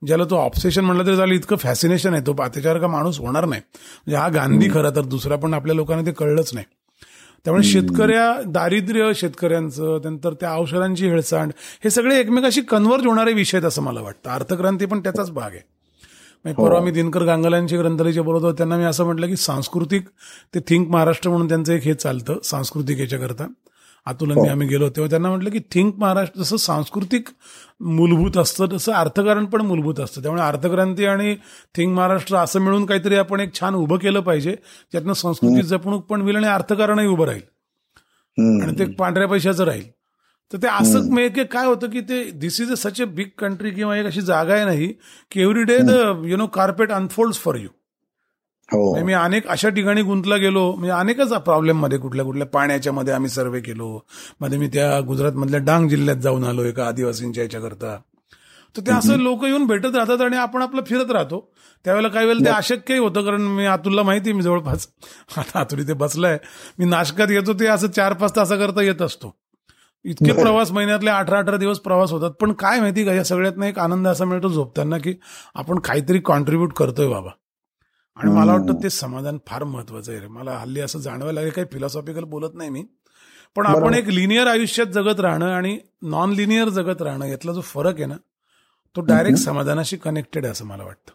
ज्याला तो ऑब्सेशन म्हणलं तरी झालं इतकं फॅसिनेशन आहे. तो त्याच्यावर का माणूस होणार नाही. म्हणजे हा गांधी खरं तर दुसरा पण आपल्या लोकांना ते कळलंच नाही. त्यामुळे शेतकऱ्या दारिद्र्य शेतकऱ्यांचं त्यानंतर त्या औषधांची हेळसांड हे सगळे एकमेकाशी कन्वर्ज होणारे विषय आहेत असं मला वाटतं. अर्थक्रांती पण त्याचाच भाग आहे. परवा मी दिनकर गांगलांचे ग्रंथालयाचे बोलत होतो त्यांना मी असं म्हटलं की सांस्कृतिक ते थिंक महाराष्ट्र म्हणून त्यांचं एक हे चालतं सांस्कृतिक याच्याकरता. अतुलनी आम्ही गेलो तेव्हा त्यांना म्हटलं की थिंक महाराष्ट्र जसं सांस्कृतिक मूलभूत असतं तसं अर्थकारण पण मूलभूत असतं. त्यामुळे अर्थक्रांती आणि थिंक महाराष्ट्र असं मिळून काहीतरी आपण एक छान उभं केलं पाहिजे ज्यातनं संस्कृती जपणूक पण होईल आणि अर्थकारणही उभं राहील. आणि ते पांढऱ्या पैशाचं राहील. तर ते असं म्हणजे काय होतं की ते this is a such a big country किंवा एक अशी जागा आहे नाही की every day the you know carpet unfold for you मी अनेक अशा ठिकाणी गुंतला गेलो म्हणजे अनेकच प्रॉब्लेममध्ये कुठल्या कुठल्या पाण्याच्या मध्ये आम्ही सर्वे केलो. मध्ये मी त्या गुजरात मधल्या डांग जिल्ह्यात जाऊन आलो एका आदिवासींच्या याच्याकरता. तर ते असं लोक येऊन भेटत राहतात आणि आपण आपलं फिरत राहतो. त्यावेळेला काही वेळेला ते अशक्यही होतं कारण मी अतुलला माहिती मी जवळपास आता अतुल इथे बसलाय. मी नाशकात येतो ते असं चार पाच तासाकरता येत असतो. इतके प्रवास महिन्यातले अठरा अठरा दिवस प्रवास होतात. पण काय माहिती का या सगळ्यातनं एक आनंद असा मिळतो झोपताना की आपण काहीतरी कॉन्ट्रीब्यूट करतोय बाबा. आणि मला वाटतं ते समाधान फार महत्वाचं आहे मला हल्ली असं जाणवायला लागेल काही फिलॉसॉफिकल बोलत नाही मी. पण आपण एक लिनियर आयुष्यात जगत राहणं आणि नॉन लिनियर जगत राहणं यातला जो फरक आहे ना तो डायरेक्ट समाधानाशी कनेक्टेड आहे असं मला वाटतं.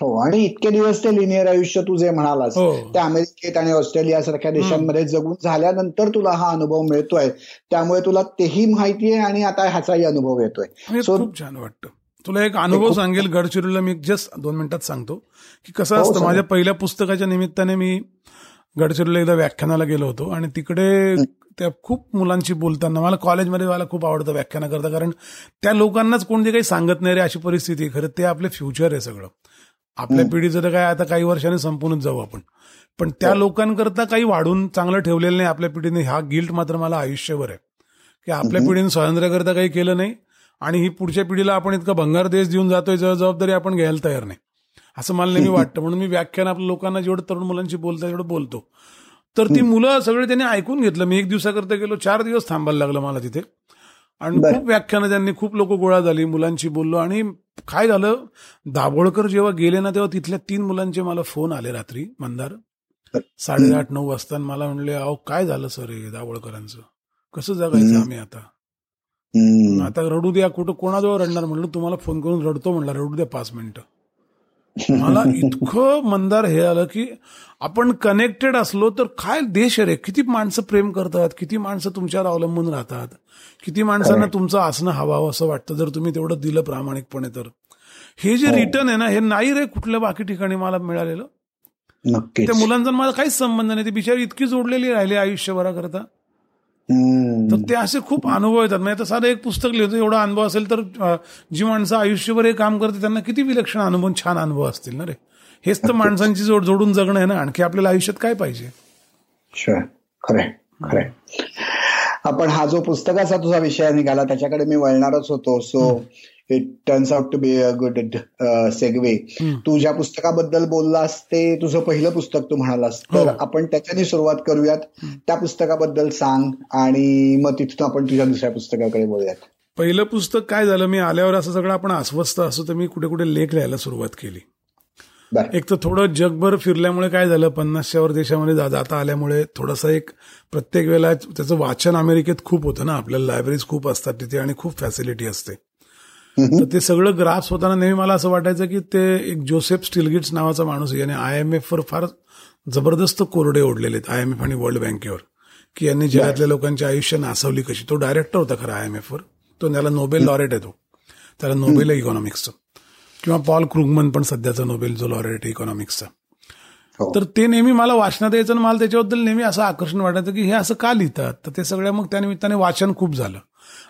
हो आणि इतके दिवस ते लिनियर आयुष्य तू जे म्हणालास त्या अमेरिकेत आणि ऑस्ट्रेलिया सारख्या देशांमध्ये जगून झाल्यानंतर तुला हा अनुभव मिळतोय. त्यामुळे तुला तेही माहिती आहे आणि आता ह्याचाही अनुभव येतोय. खूप छान वाटतं. तुला एक अनुभव सांगेल गडचिरोलीला मी जस्ट दोन मिनिटात सांगतो की कसं असतं माझ्या पहिल्या पुस्तकाच्या निमित्ताने मी गडचिरोलीला एकदा व्याख्यानाला गेलो होतो आणि तिकडे त्या खूप मुलांशी बोलताना मला कॉलेजमध्ये मला खूप आवडतं व्याख्यानं करता कारण त्या लोकांनाच कोणते काही सांगत नाही रे अशी परिस्थिती खरं ते आपले फ्युचर आहे सगळं. आपल्या पिढीचं तर काय आता काही वर्षांनी संपूनच जाऊ आपण. पण त्या लोकांकरता काही वाढून चांगलं ठेवलेलं नाही आपल्या पिढीने हा गिल्ट मात्र मला आयुष्यभर आहे. की आपल्या पिढीने स्वातंत्र्याकरता काही केलं नाही आणि ही पुढच्या पिढीला आपण इतका भंगार देश देऊन जातोय जबाबदारी आपण घ्यायला तयार नाही. असं मला नेहमी वाटतं. म्हणून मी व्याख्यान आपल्या लोकांना जेवढं तरुण मुलांशी बोलता तेवढं बोलतो. तर ती मुलं सगळे त्यांनी ऐकून घेतलं. मी एक दिवसाकरता गेलो चार दिवस थांबायला लागलं मला तिथे. आणि खूप व्याख्यानं त्यांनी खूप लोक गोळा झाली मुलांशी बोललो. आणि काय झालं? दाभोळकर जेव्हा गेले ना तेव्हा तिथल्या तीन मुलांचे मला फोन आले रात्री मंदार. साडेआठ नऊ वाजता. मला म्हणले अहो काय झालं सर हे दाभोळकरांचं? कसं जगायचं आम्ही आता? आता रडू द्या कुठं कोणाजवळ रडणार म्हणलं तुम्हाला फोन करून रडतो म्हणला रडू द्या पाच मिनिटं. मला इतकं मंदार हे आलं की आपण कनेक्टेड असलो तर काय देश रे? किती माणसं प्रेम करतात किती माणसं तुमच्यावर अवलंबून राहतात किती माणसांना तुमचं असणं हवावं असं वाटतं जर तुम्ही तेवढं दिलं प्रामाणिकपणे तर. हे जे रिटर्न आहे ना हे नाही रे कुठल्या बाकी ठिकाणी मला मिळालेलं. त्या मुलांचा मला काहीच संबंध नाही. ते बिचारी इतकी जोडलेली राहिली आयुष्यभराकरता. ते असे खूप अनुभव येतात. म्हणजे साधं एक पुस्तक लिहितो एवढा अनुभव असेल तर जी माणसं आयुष्यभर हे काम करते त्यांना किती विलक्षण अनुभव छान अनुभव असतील ना रे? हेच तर माणसांची जोड जोडून जगणं आहे ना आणखी आपल्याला आयुष्यात काय पाहिजे? खरंय खरंय. आपण हा जो पुस्तकाचा तुझा विषय निघाला त्याच्याकडे मी वळणारच होतो. So it turns out to be a good segue तू ज्या पुस्तकाबद्दल बोललास ते तुझं पहिलं पुस्तक तू म्हणालास तर आपण त्याच्याने सुरुवात करूयात. त्या पुस्तकाबद्दल सांग आणि मग तिथून आपण तुझ्या दुसऱ्या पुस्तकाकडे बोलूयात पहिलं पुस्तक काय झालं? मी आल्यावर असं सगळं आपण अस्वस्थ असो तर मी कुठे कुठे लेख लिहायला सुरुवात केली. एक तर थोडं जगभर फिरल्यामुळे काय झालं? पन्नासच्या देशामध्ये जाता आल्यामुळे थोडंसं एक प्रत्येक वेळेला त्याचं वाचन अमेरिकेत खूप होतं ना? आपल्याला लायब्ररीज खूप असतात तिथे आणि खूप फॅसिलिटी असते. तर ते सगळं ग्राफ्स होताना नेहमी मला असं वाटायचं की ते एक जोसेफ स्टिलगिट्स नावाचा माणूस आहे. याने आय एम एफवर फार जबरदस्त कोरडे ओढलेले आहेत आय एम एफ आणि वर्ल्ड बँकेवर की यांनी जगातल्या लोकांची आयुष्य नासवली कशी. तो डायरेक्टर होता खरं आय एम एफवर तो त्याला नोबेल लॉरेट आहे तो. त्याला नोबेल आहे इकॉनॉमिक्सचं किंवा पॉल क्रुगमन पण सध्याचा नोबेल जो लॉरेट आहे इकॉनॉमिक्सचा हो. तर ते नेहमी मला वाचनात यायचं आणि मला त्याच्याबद्दल नेहमी असं आकर्षण वाटायचं की हे असं का लिहितात? तर ते सगळ्या मग त्या निमित्ताने वाचन खूप झालं.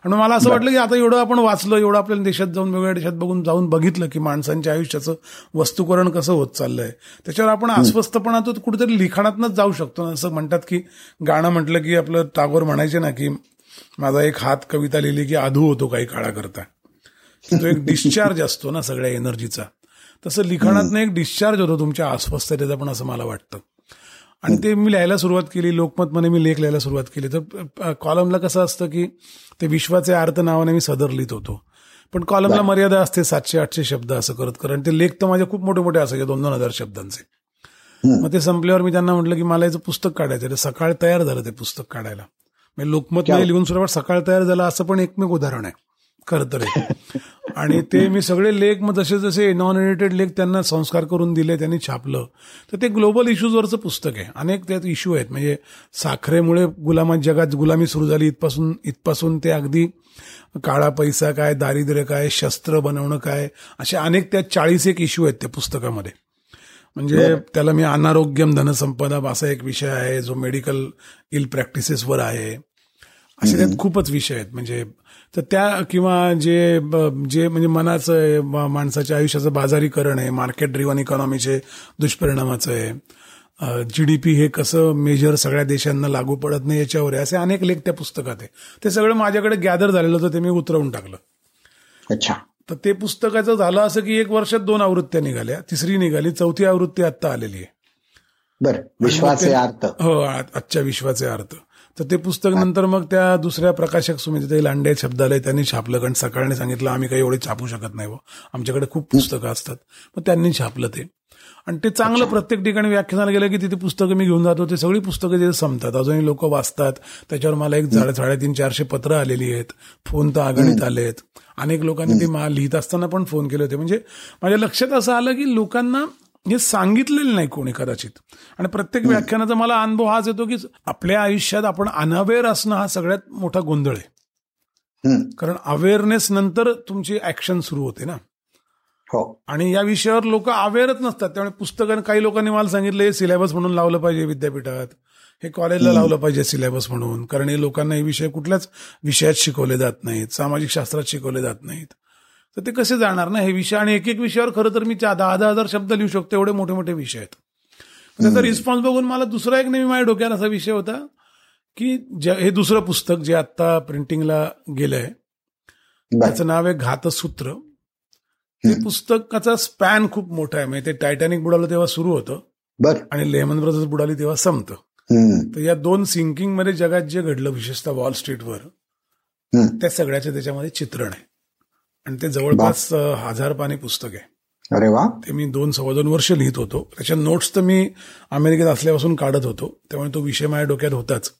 आणि मला असं वाटलं की आता एवढं आपण वाचलं एवढं आपल्या देशात जाऊन वेगवेगळ्या देशात बघून जाऊन बघितलं की माणसांच्या आयुष्याचं वस्तुकरण कसं होत चाललंय. त्याच्यावर आपण अस्वस्थपणा तो कुठेतरी लिखाणातनच जाऊ शकतो असं म्हणतात की गाणं म्हटलं की आपलं टागोर म्हणायचे ना की माझा एक हात कविता लिहिली की आधू होतो काही काळाकरता. तो एक डिस्चार्ज असतो ना सगळ्या एनर्जीचा तसं लिखाणातनं एक डिस्चार्ज होतो तुमच्या अस्वस्थतेचा पण असं मला वाटतं. आणि ते मी लिहायला सुरुवात केली लोकमतमध्ये मी लेख लिहायला सुरुवात केली. तर कॉलमला कसं असतं की ते विश्वाचे अर्थ नावाने मी सदर लिहित होतो. पण कॉलमला मर्यादा असते सातशे आठशे शब्द असं करत कारण ते लेख तर माझे खूप मोठे मोठे असायचे दोन दोन हजार शब्दांचे. मग ते संपल्यावर मी त्यांना म्हटलं की मला याचं पुस्तक काढायचं ते सकाळ तयार झालं ते पुस्तक काढायला. म्हणजे लोकमत लिहून सुरुवात सकाळ तयार झालं असं पण एकमेक उदाहरण आहे. खरं तर आणि ते मी सगळे लेख मग जसे जसे नॉन एडिटेड लेख त्यांना संस्कार करून दिले त्यांनी छापलं. तर ते ग्लोबल इश्यूजवरचं पुस्तक आहे. अनेक त्यात इश्यू आहेत. म्हणजे साखरेमुळे गुलामात जगात गुलामी सुरू झाली इथपासून इथपासून ते अगदी काळा पैसा काय दारिद्र्य काय शस्त्र बनवणं काय असे अनेक त्यात चाळीस एक इश्यू आहेत त्या पुस्तकामध्ये. म्हणजे त्याला मी अनारोग्यम धनसंपदा असा एक विषय आहे जो मेडिकल इल प्रॅक्टिसेसवर आहे. असे त्यात खूपच विषय आहेत. म्हणजे तर त्या किंवा जे जे म्हणजे मनाचं माणसाच्या आयुष्याचं बाजारीकरण आहे मार्केट ड्रिव्हन इकॉनॉमीचे दुष्परिणामाचं आहे. जीडीपी हे कसं मेजर सगळ्या देशांना लागू पडत नाही याच्यावर आहे. असे अनेक लेख त्या पुस्तकात आहे. ते सगळं माझ्याकडे गॅदर झालेलं होतं ते मी उतरवून टाकलं. अच्छा. तर ते पुस्तकाचं झालं असं की एक वर्षात दोन आवृत्त्या निघाल्या तिसरी निघाली चौथी आवृत्ती आत्ता आलेली आहे. बर विश्वाचे अर्थ हो आजच्या विश्वाचे अर्थ तर ते पुस्तक नंतर मग त्या दुसऱ्या प्रकाशक सुमित्र लांडे शब्दालय त्यांनी छापलं कारण सकाळने सांगितलं आम्ही काही एवढे छापू शकत नाही आमच्याकडे खूप पुस्तकं असतात. मग त्यांनी छापलं ते. आणि ते चांगलं प्रत्येक ठिकाणी व्याख्यानाला गेलं की तिथे पुस्तकं मी घेऊन जातो ते सगळी पुस्तकं तिथे संपतात. अजूनही लोक वाचतात. त्याच्यावर मला एक झाड साडेतीन चारशे पत्र आलेली आहेत. फोन तर आघाडीत आले आहेत. अनेक लोकांनी ते मला लिहित असताना पण फोन केले होते. म्हणजे माझ्या लक्षात असं आलं की लोकांना हे सांगितलेलं नाही कोणी कदाचित. आणि प्रत्येक व्याख्यानाचा मला अनुभव हाच येतो की आपल्या आयुष्यात आपण अनअवेअर असणं हा सगळ्यात मोठा गोंधळ आहे. कारण अवेअरनेस नंतर तुमची ऍक्शन सुरू होते ना. हो. आणि या विषयावर लोक अवेअरच नसतात. त्यामुळे पुस्तकाने काही लोकांनी मला सांगितलं हे सिलेबस म्हणून लावलं पाहिजे विद्यापीठात. हे कॉलेजला लावलं पाहिजे सिलेबस म्हणून. कारण हे लोकांना हे विषय कुठल्याच विषयात शिकवले जात नाहीत. सामाजिक शास्त्रात शिकवले जात नाहीत. तर ते कसे जाणार ना हे विषय? आणि एक एक विषयावर खरं तर मी दहा दहा हजार शब्द लिहू शकतो एवढे मोठे मोठे विषय आहेत. त्याचा रिस्पॉन्स बघून मला दुसरा एक नेहमी माझ्या डोक्यात असा विषय होता की हे दुसरं पुस्तक जे आता प्रिंटिंगला गेलंय त्याचं नाव आहे घातसूत्र. ते पुस्तकाचा स्पॅन खूप मोठा आहे. म्हणजे ते टायटॅनिक बुडालं तेव्हा सुरू होतं आणि लेमन ब्रदर्स बुडाली तेव्हा संपतं. तर या दोन सिंकिंगमध्ये जगात जे घडलं विशेषतः वॉल स्ट्रीटवर त्या सगळ्याचे त्याच्यामध्ये चित्रण आहे. आणि ते जवळपास हजार पाणी पुस्तक आहे. अरे वा. ते मी दोन सव्वा दोन वर्ष लिहित होतो. त्याच्या नोट्स तर मी अमेरिकेत असल्यापासून काढत होतो. त्यामुळे तो विषय माझ्या डोक्यात होताच.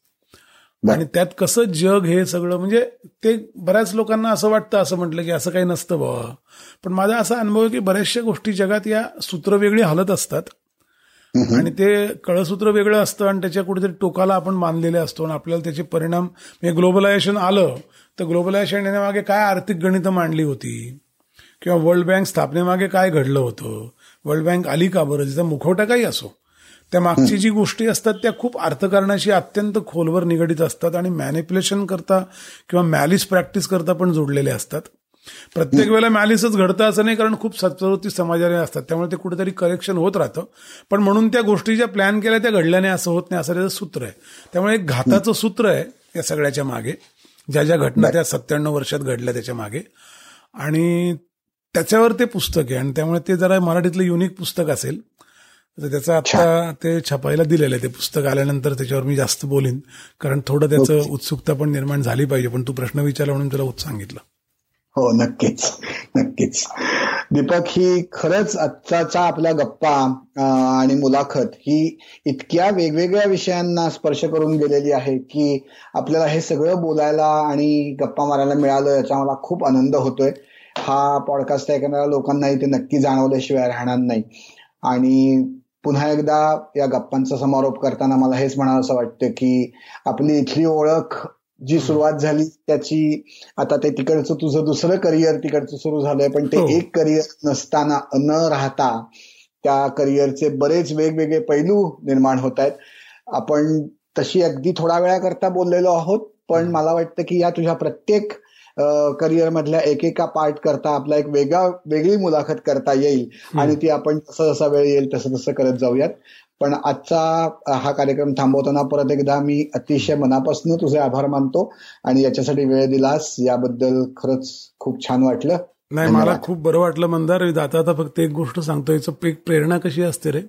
आणि त्यात कसं जग हे सगळं म्हणजे ते बऱ्याच लोकांना असं वाटतं असं म्हटलं की असं काही नसतं बाबा पण माझा असा अनुभव आहे की बऱ्याचशा गोष्टी जगात या सूत्र वेगळी हालत असतात. आणि ते कळसूत्र वेगळं असतं आणि त्याच्या कुठेतरी टोकाला आपण बांधलेले असतो आणि आपल्याला त्याचे परिणाम म्हणजे ग्लोबलायझेशन आलं तर ग्लोबलायझेशन येण्यामागे काय आर्थिक गणितं मांडली होती? किंवा वर्ल्ड बँक स्थापनेमागे काय घडलं होतं? वर्ल्ड बँक आली का बरं? जिचा मुखवटा काही असो. त्या मागची जी गोष्टी असतात त्या खूप अर्थकारणाशी अत्यंत खोलवर निगडीत असतात आणि मॅनिप्युलेशन करता किंवा मॅलिस प्रॅक्टिस करता पण जोडलेले असतात. प्रत्येक वेळेला मॅलिसच घडतं असं नाही कारण खूप सत्प्रवृत्ती समाजाने असतात. त्यामुळे ते कुठेतरी करेक्शन होत राहतं. पण म्हणून त्या गोष्टी ज्या प्लॅन केल्या त्या घडल्या नाही असं होत नाही असं त्याचं सूत्र आहे. त्यामुळे एक घाताचं सूत्र आहे या सगळ्याच्या मागे. ज्या ज्या घटना त्या सत्त्याण्णव वर्षात घडल्या त्याच्यामागे. आणि त्याच्यावर ते पुस्तक आहे. आणि त्यामुळे ते जरा मराठीतलं युनिक पुस्तक असेल. तर त्याचं आता ते छापायला दिलेलं आहे. ते पुस्तक आल्यानंतर त्याच्यावर मी जास्त बोलीन. कारण थोडं त्याचं उत्सुकता पण निर्माण झाली पाहिजे. पण तू प्रश्न विचारला म्हणून तुला उत्साह सांगितलं. हो नक्कीच. नक्कीच. दीपक ही खरंच आत्ताचा आपल्या गप्पा आणि मुलाखत ही इतक्या वेगवेगळ्या विषयांना स्पर्श करून गेलेली आहे की आपल्याला हे सगळं बोलायला आणि गप्पा मारायला मिळालं याचा मला खूप आनंद होतोय. हा पॉडकास्ट ऐकणाऱ्या लोकांनाही ते नक्की जाणवल्याशिवाय राहणार नाही. आणि पुन्हा एकदा या गप्पांचा समारोप करताना मला हेच म्हणावं असं वाटतं की आपली इथली ओळख जी सुरुवात झाली त्याची आता ते तिकडचं तुझं दुसरं करिअर तिकडचं सुरू झालंय पण ते एक करिअर नसताना न राहता त्या करिअरचे बरेच वेगवेगळे पैलू निर्माण होत आहेत. आपण तशी अगदी थोडा वेळाकरता बोललेलो आहोत पण मला वाटतं की या तुझ्या प्रत्येक करिअर मधल्या एकेका पार्ट करता आपला एक वेगळा वेगळी मुलाखत करता येईल आणि ती आपण जसं जसा वेळ येईल तसं तसं करत जाऊयात. पण आजचा हा कार्यक्रम थांबवताना परत एकदा मी अतिशय मनापासून तुझे आभार मानतो आणि याच्यासाठी वेळ दिलास. याबद्दल खरंच खूप छान वाटलं. नाही मला खूप बरं वाटलं. मंदार जाता आता फक्त एक गोष्ट सांगतो. याचं एक प्रेरणा कशी असते रे?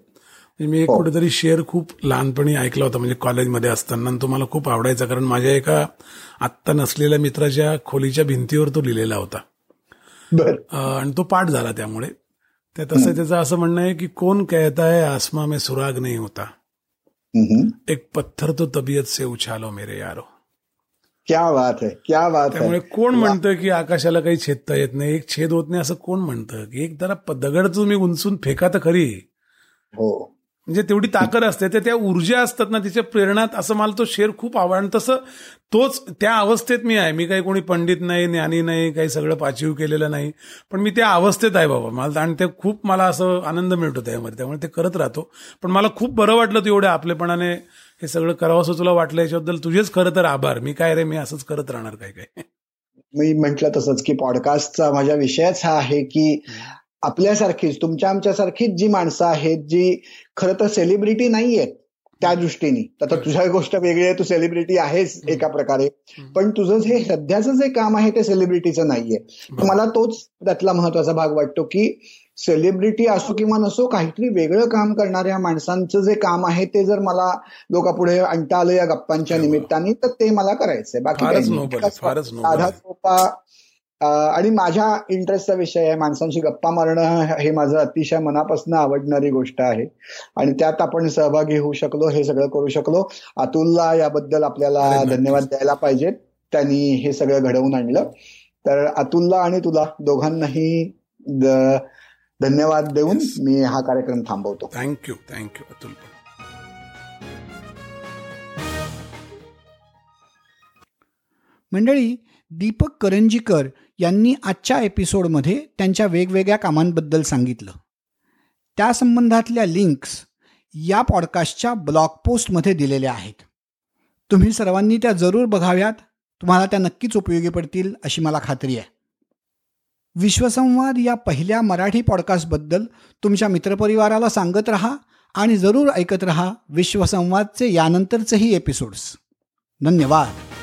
मी एक कुठेतरी शेअर खूप लहानपणी ऐकला होता म्हणजे कॉलेजमध्ये असताना. तो मला खूप आवडायचा कारण माझ्या एका आत्ता नसलेल्या मित्राच्या खोलीच्या भिंतीवर तो लिहिलेला होता. आणि तो पाठ झाला त्यामुळे. ते तसं त्याचं असं म्हणणं आहे की कोण कहता है आसमा में सुराग नाही होता. एक पत्थर तो तबियत से उछालो मेरे यारो. क्या बात आहे क्या बात त्यामुळे कोण म्हणतं की आकाशाला काही छेदता येत नाही एक छेद होत नाही असं कोण म्हणतं? की एक जरा दगड तुम्ही उंचून फेका तर खरी. हो. म्हणजे तेवढी ताकद असते ते त्या ऊर्जा असतात ना तिच्या प्रेरणात असं मला तो शेर खूप आवड तसं तोच त्या अवस्थेत मी आहे. मी काही कोणी पंडित नाही ज्ञानी नाही काही सगळं पाचीव केलेलं नाही. पण मी त्या अवस्थेत आहे बाबा. मला आणि ते खूप मला असं आनंद मिळतो त्यामध्ये. त्यामुळे ते करत राहतो. पण मला खूप बरं वाटलं तू एवढ्या आपलेपणाने हे सगळं करावं असं तुला वाटलं याच्याबद्दल तुझेच खरं तर आभार. मी काय रे मी असंच करत राहणार काय काय? मी म्हंटल तसंच की पॉडकास्टचा माझा विषयच हा आहे की आपल्यासारखीच तुमच्या आमच्यासारखीच जी माणसं आहेत जी खरं तर सेलिब्रिटी नाहीयेत त्या दृष्टीने. आता तुझ्या गोष्ट वेगळी आहे तू सेलिब्रिटी आहेस एका प्रकारे. पण तुझं जे सध्याचं जे काम आहे ते सेलिब्रिटीचं नाहीये. मला तोच त्यातला महत्त्वाचा भाग वाटतो की सेलिब्रिटी असो किंवा नसो काहीतरी वेगळं काम करणाऱ्या माणसांचं जे काम आहे ते जर मला लोकांपुढे आणता आलं या गप्पांच्या निमित्ताने तर ते मला करायचंय. बाकी साधा सोपा आणि माझ्या इंटरेस्टचा विषय आहे माणसांशी गप्पा मारणं हे माझं अतिशय मनापासून आवडणारी गोष्ट आहे. आणि त्यात आपण सहभागी होऊ शकलो हे सगळं करू शकलो. अतुलला याबद्दल आपल्याला धन्यवाद द्यायला पाहिजेत त्यांनी हे सगळं घडवून आणलं. तर अतुलला आणि तुला दोघांनाही धन्यवाद देऊन मी हा कार्यक्रम थांबवतो. Thank you thank you Atul. मंडळी दीपक करंजीकर यांनी आजच्या एपिसोडमध्ये त्यांच्या वेगवेगळ्या कामांबद्दल सांगितलं. त्या संबंधातल्या लिंक्स या पॉडकास्टच्या ब्लॉग पोस्टमध्ये दिलेल्या आहेत. तुम्ही सर्वांनी त्या जरूर बघाव्यात. तुम्हाला त्या नक्कीच उपयोगी पडतील अशी मला खात्री आहे. विश्वसंवाद या पहिल्या मराठी पॉडकास्टबद्दल तुमच्या मित्रपरिवाराला सांगत रहा आणि जरूर ऐकत रहा विश्वसंवादचे यानंतरचेही एपिसोड्स. धन्यवाद.